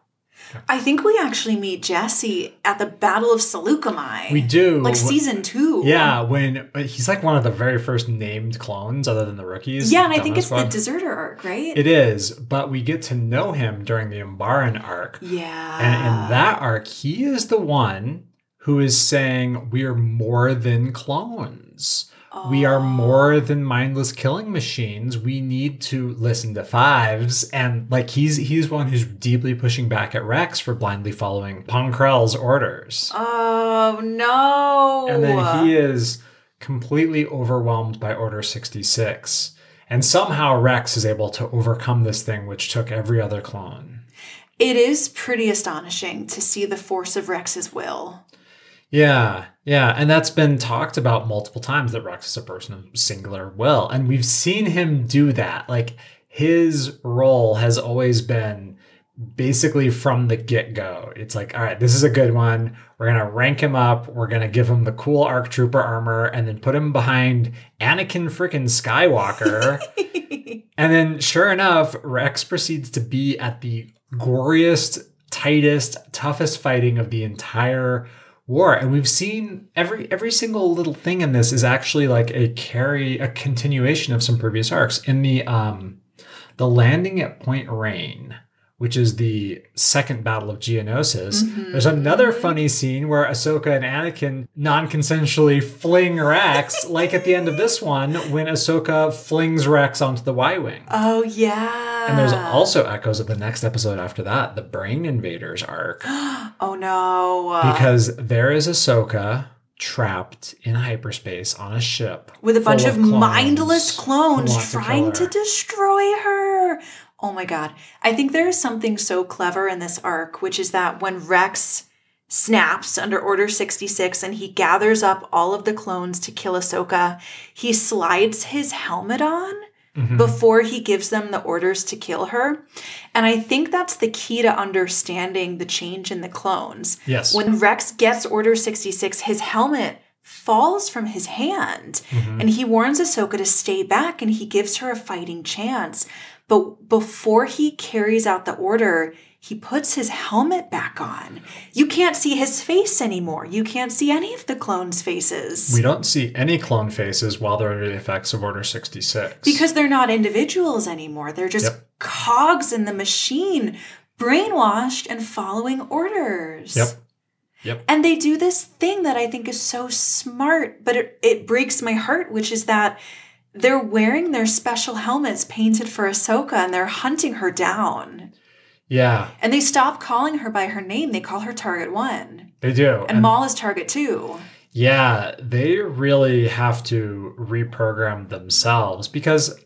I think we actually meet Jesse at the Battle of Saleucami. We do. Like season two. Yeah, when uh, he's like one of the very first named clones other than the rookies. Yeah, and I think it's Squad. the deserter arc, right? It is, but we get to know him during the Umbaran arc. yeah. And in that arc, he is the one who is saying we're more than clones. We are more than mindless killing machines. We need to listen to Fives. And like he's he's one who's deeply pushing back at Rex for blindly following Pong Krell's orders. Oh no. And then he is completely overwhelmed by Order 66. And somehow Rex is able to overcome this thing which took every other clone. It is pretty astonishing to see the force of Rex's will. Yeah, yeah. And that's been talked about multiple times that Rex is a person of singular will. And we've seen him do that. Like his role has always been basically from the get go. It's like, all right, this is a good one. We're going to rank him up. We're going to give him the cool ARC Trooper armor and then put him behind Anakin freaking Skywalker. (laughs) and then, sure enough, Rex proceeds to be at the goriest, tightest, toughest fighting of the entire war. And we've seen every every single little thing in this is actually like a carry, a continuation of some previous arcs. In the um the landing at Point Rain, which is the second battle of Geonosis, Mhm. there's another funny scene where Ahsoka and Anakin non-consensually fling Rex, (laughs) like at the end of this one, when Ahsoka flings Rex onto the Y-wing. Oh yeah. And there's also echoes of the next episode after that, the Brain Invaders arc, (gasps) oh no. because there is Ahsoka trapped in hyperspace on a ship with a bunch full of, clones mindless clones want to trying to, destroy her. Oh my god. I think there is something so clever in this arc, which is that when Rex snaps under Order 66 and he gathers up all of the clones to kill Ahsoka, he slides his helmet on Mhm. before he gives them the orders to kill her. And I think that's the key to understanding the change in the clones. Yes. When Rex gets Order 66, his helmet falls from his hand Mhm. and he warns Ahsoka to stay back and he gives her a fighting chance. But before he carries out the order, he puts his helmet back on. You can't see his face anymore. You can't see any of the clones' faces. we don't see any clone faces while they're under the effects of Order 66. because they're not individuals anymore. They're just Yep. cogs in the machine, brainwashed and following orders. Yep. Yep. And they do this thing that I think is so smart, but it, it breaks my heart, which is that they're wearing their special helmets painted for Ahsoka and they're hunting her down. Yeah, And they stop calling her by her name. They call her Target One. they do. And Maul is Target Two. Yeah, they really have to reprogram themselves because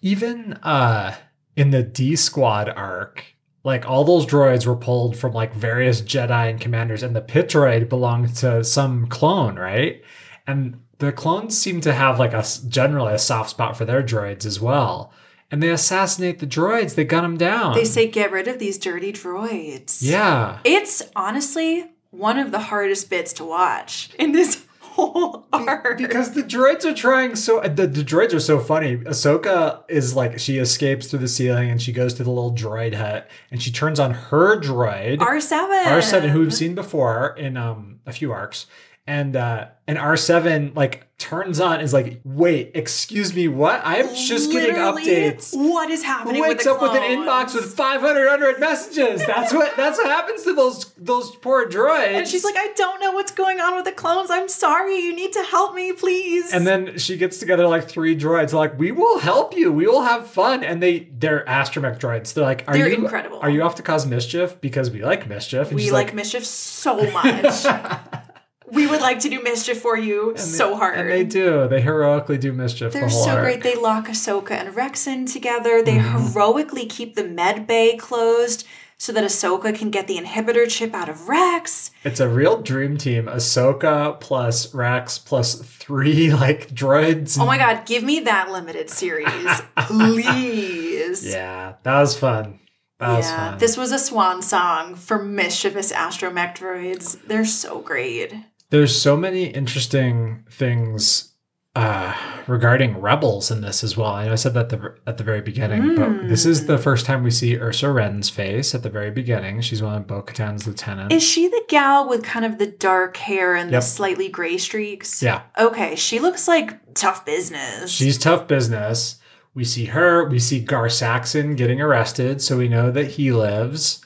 even uh in the D Squad arc, like all those droids were pulled from like various Jedi and commanders, and the pit droid belonged to some clone, right? And the clones seem to have like a generally a soft spot for their droids as well. And they assassinate the droids. They gun them down. They say, get rid of these dirty droids. yeah. It's honestly one of the hardest bits to watch in this (laughs) whole arc. Because the droids are trying so the, the droids are so funny. Ahsoka is like she escapes through the ceiling and she goes to the little droid hut and she turns on her droid R7. R7 who we've seen before in um a few arcs. And uh and R7 like turns on is like, wait, excuse me, what? I'm just getting Literally, updates. What is happening? Who wakes with the up with an inbox with 500 unread messages? That's what that's what happens to those those poor droids. And she's like, I don't know what's going on with the clones. I'm sorry. You need to help me, please. And then she gets together like three droids, like, we will help you, we will have fun. And they they're astromech droids. They're like, Are They're you incredible. Are you off to cause mischief? Because we like mischief. And we she's like, mischief so much. (laughs) we would like to do mischief for you and they- so hard. And they do. They heroically do mischief They're the so arc. great. They lock Ahsoka and Rex in together. They Mhm. heroically keep the med bay closed so that Ahsoka can get the inhibitor chip out of Rex. It's a real dream team. Ahsoka plus Rex plus three (laughs) like droids. Oh my god, give me that limited series, (laughs) please. Yeah, that was fun. That was yeah, fun. this was a swan song for mischievous astromech droids. They're so great. There's so many interesting things uh, regarding rebels in this as well. I know I said that the, at the very beginning, but this is the first time we see Ursa Wren's face at the very beginning. She's one of Bo Katan's lieutenants. Is she the gal with kind of the dark hair and Yep. the slightly gray streaks? yeah, Okay, she looks like tough business. she's tough business. We see her. We see Gar Saxon getting arrested, so we know that he lives.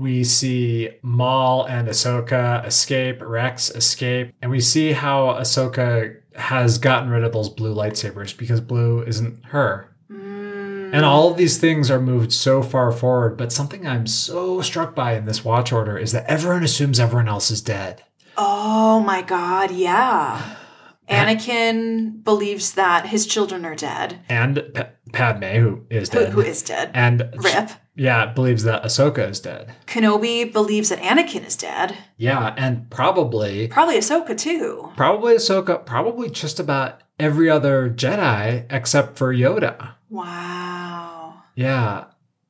We see Maul and Ahsoka escape, Rex escape, and we see how Ahsoka has gotten rid of those blue lightsabers because blue isn't her. Mm, And all of these things are moved so far forward, but something I'm so struck by in this watch order is that everyone assumes everyone else is dead. oh my god, yeah. (sighs) Anakin believes that his children are dead. And Pa- Padme, who is Who, dead. who is dead? and Rip. Yeah, believes that Ahsoka is dead. Kenobi believes that Anakin is dead. Yeah, and probably Probably Ahsoka too. probably Ahsoka, probably just about every other Jedi except for Yoda. Wow. Yeah.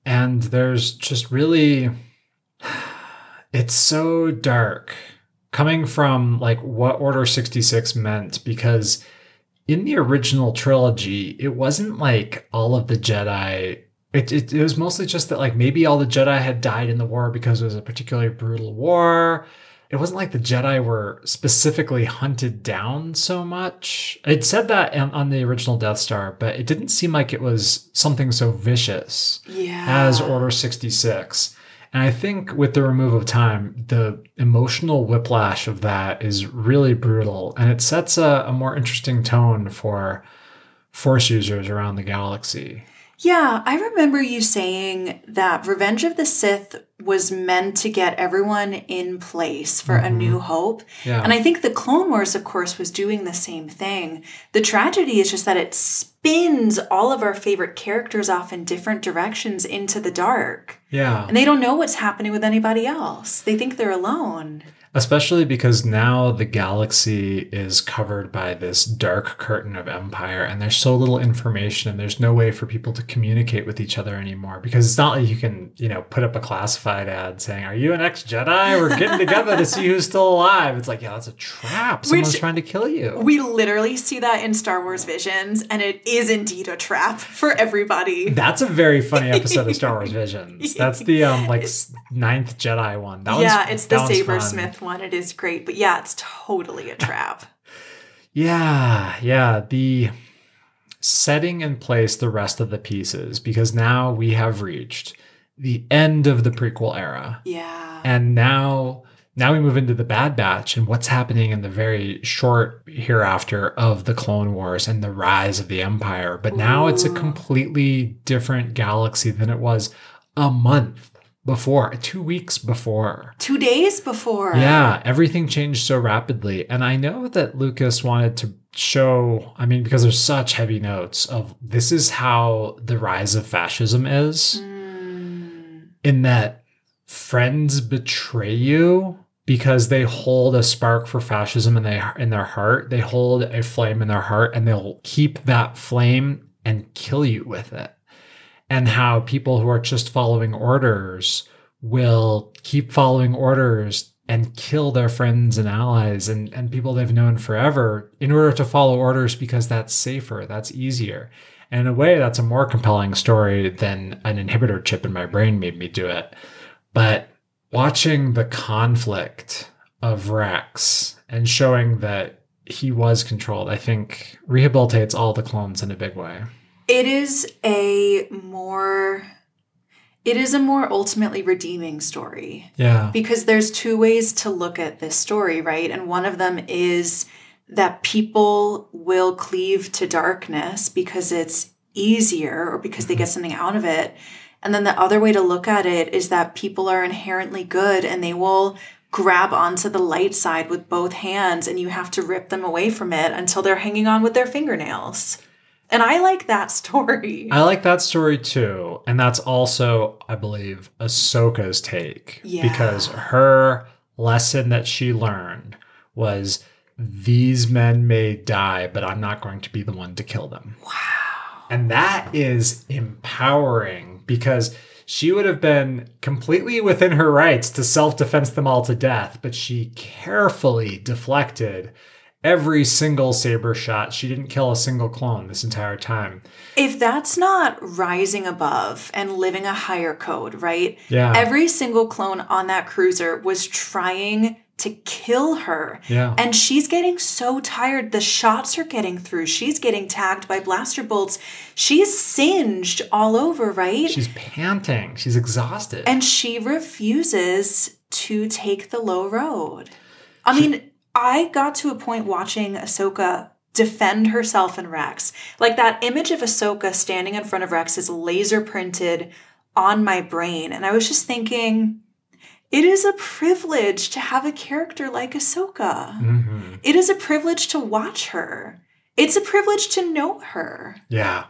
And there's just really (sighs) it's so dark coming from like what Order 66 meant because in the original trilogy, it wasn't like all of the Jedi it, it, it was mostly just that like maybe all the Jedi had died in the war because it was a particularly brutal war. It wasn't like the Jedi were specifically hunted down so much. It said that on, on the original Death Star, but it didn't seem like it was something so vicious Yeah. as Order 66. And I think with the remove of time, the emotional whiplash of that is really brutal. And it sets a, a more interesting tone for Force users around the galaxy. Yeah, I remember you saying that Revenge of the Sith was meant to get everyone in place for a Mhm. new hope. Yeah. And I think the Clone Wars, of course, was doing the same thing. The tragedy is just that it spins all of our favorite characters off in different directions into the dark. yeah. And they don't know what's happening with anybody else. They think they're alone. Especially because now the galaxy is covered by this dark curtain of empire, and there's so little information, and there's no way for people to communicate with each other anymore. Because it's not like you can, you know, put up a classified ad saying, Are you an ex Jedi? We're getting together to see who's still alive. It's like, Yeah, that's a trap. Someone's Which- trying to kill you. We literally see that in Star Wars Visions, and it is indeed a trap for everybody. That's a very funny episode of Star (laughs) Wars Visions. That's the um like ninth Jedi one. That yeah, it's the Saber fun. One. It is great, but yeah, it's totally a trap. (laughs) Yeah, yeah. The setting in place the rest of the pieces because now we have reached the end of the prequel era. Yeah. And now now we move into the Bad Batch and what's happening in the very short hereafter of the Clone Wars and the rise of the Empire. But now it's a completely different galaxy than it was a month before, two weeks before. Two days before. Yeah, everything changed so rapidly. And I know that Lucas wanted to show, I mean, because there's such heavy notes of this is how the rise of fascism is, Mm. in that friends betray you because they hold a spark for fascism in their in their heart. They hold a flame in their heart and they'll keep that flame and kill you with it. And how people who are just following orders will keep following orders and kill their friends and allies and, and people they've known forever in order to follow orders because that's safer, that's easier. And in a way, that's a more compelling story than an inhibitor chip in my brain made me do it. But watching the conflict of Rex and showing that he was controlled, I think rehabilitates all the clones in a big way. It is a more it is a more ultimately redeeming story Yeah. because there's two ways to look at this story, right? And one of them is that people will cleave to darkness because it's easier or because they mm-hmm. get something out of it. And then the other way to look at it is that people are inherently good and they will grab onto the light side with both hands and you have to rip them away from it until they're hanging on with their fingernails. And I like that (laughs) story. I like that story too. And that's also, I believe, Ahsoka's take. Yeah. Because her lesson that she learned was these men may die, but I'm not going to be the one to kill them. wow. And that is empowering because she would have been completely within her rights to self defense them all to death, but she carefully deflected every single saber shot. She didn't kill a single clone this entire time. If that's not rising above and living a higher code, right? Yeah. Every single clone on that cruiser was trying to kill her. yeah. And she's getting so tired. The shots are getting through. She's getting tagged by blaster bolts. She's singed all over, right? She's panting. She's exhausted. and she refuses to take the low road. I mean, I got to a point watching Ahsoka defend herself and Rex. Like that image of Ahsoka standing in front of Rex is laser printed on my brain. And I was just thinking, it is a privilege to have a character like Ahsoka. Mhm. It is a privilege to watch her. It's a privilege to know her. Yeah.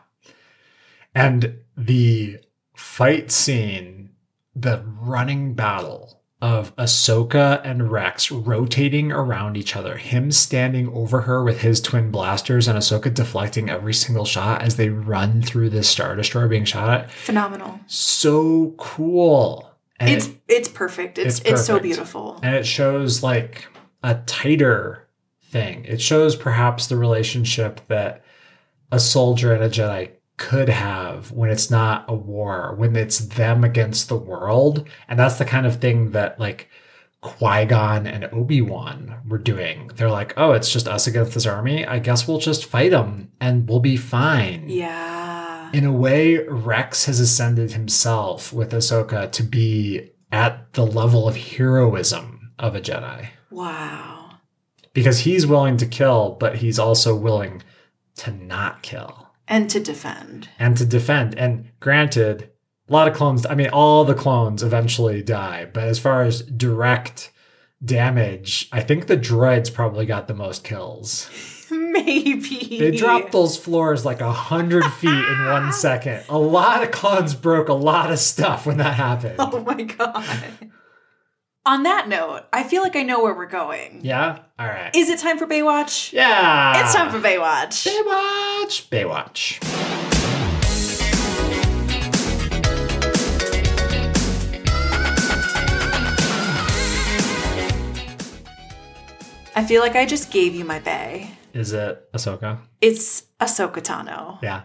And the fight scene, the running battle of Ahsoka and Rex rotating around each other, him standing over her with his twin blasters and Ahsoka deflecting every single shot as they run through this Star Destroyer being shot at. Phenomenal. So cool. And it's it- it's perfect. It's it's it's, so beautiful. and it shows like a tighter thing. It shows perhaps the relationship that a soldier and a Jedi could have when it's not a war, when it's them against the world. And that's the kind of thing that like Qui Gon and Obi Wan were doing. They're like, oh, it's just us against this army. I guess we'll just fight them and we'll be fine. Yeah. In a way, Rex has ascended himself with Ahsoka to be at the level of heroism of a Jedi. Wow. Because he's willing to kill, but he's also willing to not kill And to defend. and to defend. And granted, a lot of clones, I mean, all the clones eventually die, but as far as direct damage, I think the droids probably got the most kills. (laughs) Maybe. They dropped those floors like a hundred (laughs) feet in one second. A lot of clones broke a lot of stuff when that happened. Oh my god. On that note, I feel like I know where we're going. Yeah? All right. Is it time for Baywatch? Yeah. It's time for Baywatch. Baywatch. Baywatch. I feel like I just gave you my bay. Is it Ahsoka? It's Ahsoka Tano. Yeah.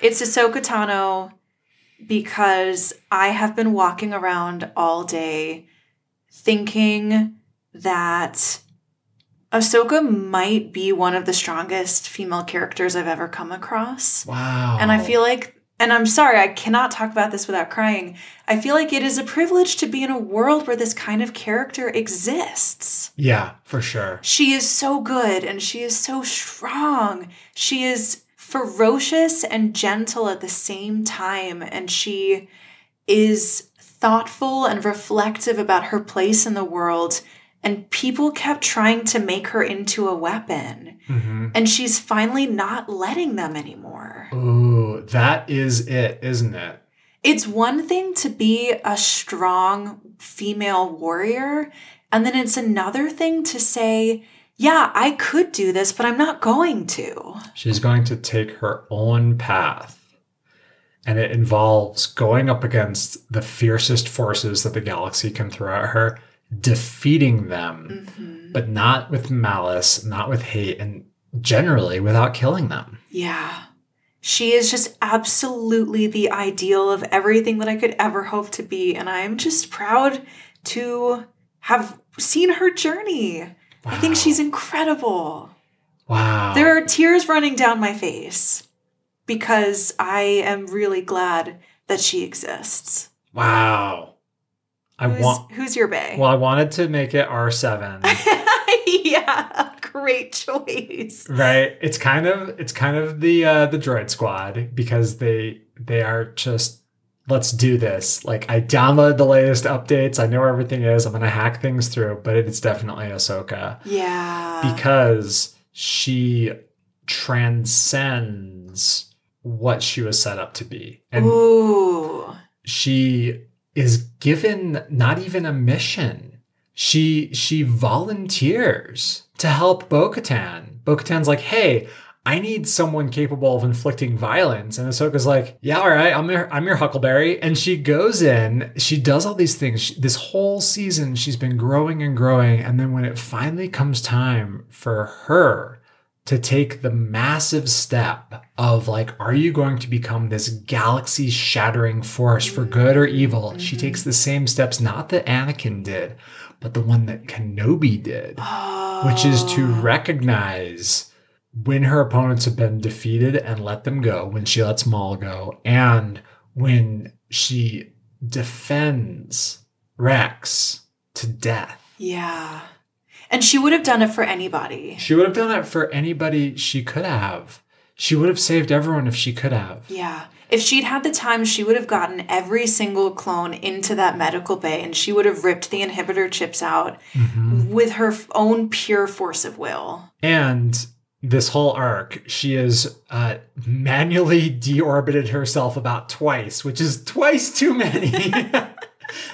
It's Ahsoka Tano because I have been walking around all day thinking that Ahsoka might be one of the strongest female characters I've ever come across. Wow. And I feel like, and I'm sorry, I cannot talk about this without crying. I feel like it is a privilege to be in a world where this kind of character exists. Yeah, for sure. She is so good and she is so strong. She is ferocious and gentle at the same time. And she is thoughtful and reflective about her place in the world. And people kept trying to make her into a weapon. hmm And she's finally not letting them anymore. Ooh, that is it, isn't it? It's one thing to be a strong female warrior, and then it's another thing to say, yeah, I could do this, but I'm not going to. She's going to take her own path. And it involves going up against the fiercest forces that the galaxy can throw at her, defeating them, Mhm. but not with malice, not with hate, and generally without killing them. Yeah. She is just absolutely the ideal of everything that I could ever hope to be. And I'm just proud to have seen her journey. I think she's incredible. Wow. There are tears running down my face because I am really glad that she exists. wow. I who's, want. who's your bae? Well, I wanted to make it R7. (laughs) yeah, great choice. right it's kind of it's kind of the uh the droid squad because they they are just let's do this like i download the latest updates i know where everything is i'm gonna hack things through but it's definitely ahsoka Yeah. because she transcends what she was set up to be and Ooh. she is given not even a mission. She she volunteers to help Bo-Katan. Bo-Katan's like, hey, I need someone capable of inflicting violence. And Ahsoka's like, yeah, all right, I'm your, I'm your Huckleberry. And she goes in, she does all these things. She, this whole season, she's been growing and growing. And then when it finally comes time for her to take the massive step of like, are you going to become this galaxy shattering force for good or evil? She takes the same steps, not that Anakin did, but the one that Kenobi did, oh. which is to oh. recognize when her opponents have been defeated and let them go, when she lets Maul go, and when she defends Rex to death. Yeah. And she would have done it for anybody. She would have done it for anybody she could have. She would have saved everyone if she could have. Yeah. If she'd had the time, she would have gotten every single clone into that medical bay and she would have ripped the inhibitor chips out mm-hmm. with her own pure force of will. And this whole arc, she has uh, manually deorbited herself about twice, which is twice too many. (laughs)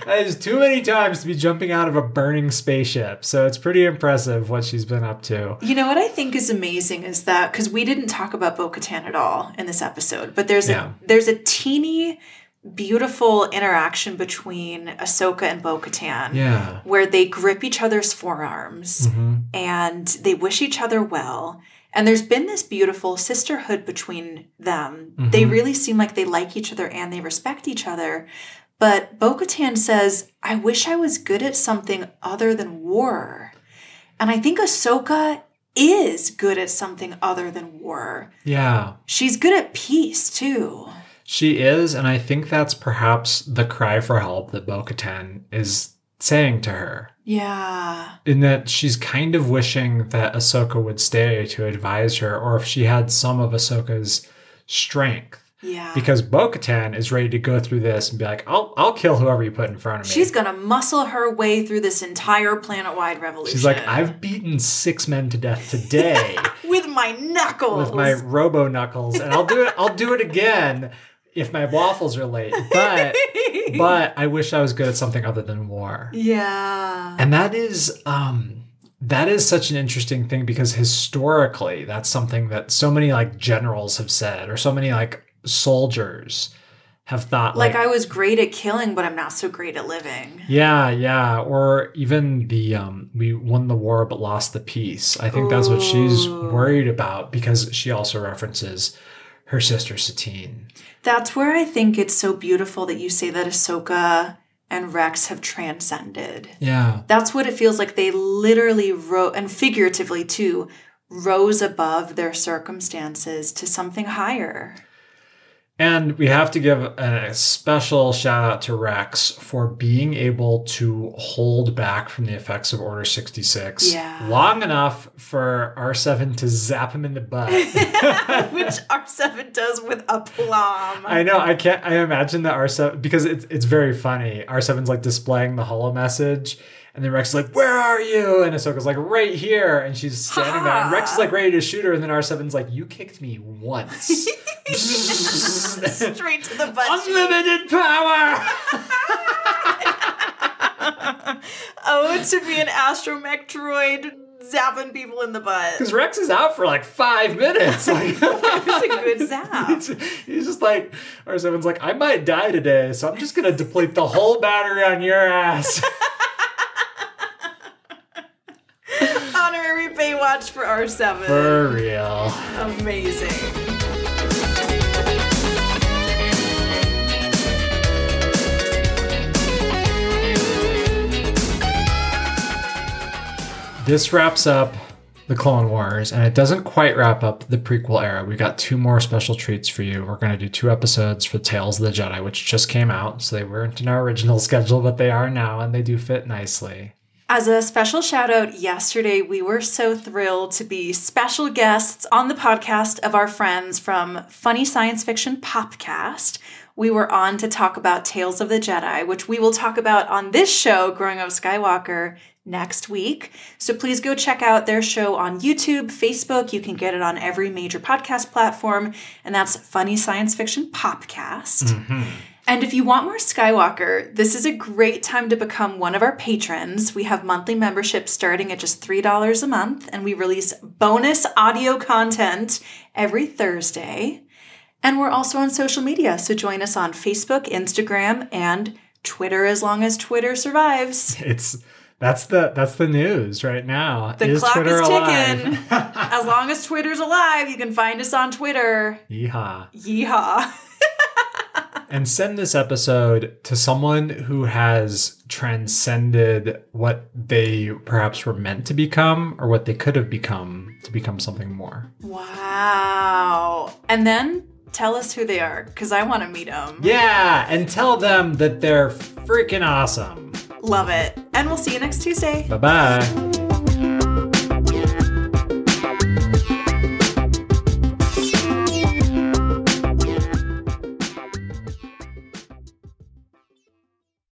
that is too many times to be jumping out of a burning spaceship. So it's pretty impressive what she's been up to. You know what I think is amazing is that because we didn't talk about Bo Katan at all in this episode, but there's yeah. a there's a teeny beautiful interaction between Ahsoka and Bo Katan. Yeah. Where they grip each other's forearms mm-hmm. and they wish each other well. And there's been this beautiful sisterhood between them. Mm-hmm. They really seem like they like each other and they respect each other. But Bo Katan says, I wish I was good at something other than war. And I think Ahsoka is good at something other than war. Yeah. She's good at peace too. She is, and I think that's perhaps the cry for help that Bo Katan is saying to her. Yeah. In that she's kind of wishing that Ahsoka would stay to advise her, or if she had some of Ahsoka's strength. Yeah. Because Bo Katan is ready to go through this and be like, I'll I'll kill whoever you put in front of me. She's gonna muscle her way through this entire planet wide revolution. She's like, I've beaten six men to death today. (laughs) with my knuckles. With my robo knuckles. And I'll do it, I'll do it again if my waffles are late. But (laughs) but I wish I was good at something other than war. Yeah. And that is um that is such an interesting thing because historically that's something that so many like generals have said or so many like soldiers have thought like, like, I was great at killing, but I'm not so great at living. Yeah, yeah. Or even the um we won the war but lost the peace. I think Ooh. that's what she's worried about because she also references her sister Satine. That's where I think it's so beautiful that you say that Ahsoka and Rex have transcended. Yeah. That's what it feels like. They literally wrote, and figuratively too, rose above their circumstances to something higher. And we have to give a special shout out to Rex for being able to hold back from the effects of Order 66 yeah. long enough for R7 to zap him in the butt. (laughs) Which (laughs) R7 does with aplomb. I know. I can't, I imagine that R7, because it's, it's very funny. R7's like displaying the hollow message and then Rex is like, "Where are you?" And Ahsoka's like, "Right here." And she's standing there, and Rex is like ready to shoot her, and then R7's like, "You kicked me once." (laughs) Straight to the butt. Unlimited power. (laughs) oh, to be an astromech droid zapping people in the butt. Because Rex is out for like five minutes. (laughs) Like, it's a good zap. He's just like, R7's like, I might die today, so I'm just gonna deplete the whole battery on your ass. Baywatch for R7. For real. Amazing. This wraps up the Clone Wars, and it doesn't quite wrap up the prequel era. We got two more special treats for you. We're going to do two episodes for Tales of the Jedi, which just came out, so they weren't in our original (laughs) schedule, but they are now, and they do fit nicely. As a special shout out, yesterday we were so thrilled to be special guests on the podcast of our friends from Funny Science Fiction Popcast. We were on to talk about Tales of the Jedi, which we will talk about on this show, Growing Up Skywalker, next week. So please go check out their show on YouTube, Facebook. You can get it on every major podcast platform, and that's Funny Science Fiction Popcast. Mm-hmm. And if you want more Skywalker, this is a great time to become one of our patrons. We have monthly memberships starting at just $3 a month, and we release bonus audio content every Thursday. And we're also on social media, so join us on Facebook, Instagram, and Twitter as long as Twitter survives. (laughs) It's that's the that's the news right now. The is clock Twitter is ticking. (laughs) As long as Twitter's alive, you can find us on Twitter. Yeehaw. Yeehaw. (laughs) And send this episode to someone who has transcended what they perhaps were meant to become or what they could have become to become something more. Wow. And then tell us who they are, because I want to meet them. Yeah, and tell them that they're freaking awesome. Love it. And we'll see you next Tuesday. Bye bye.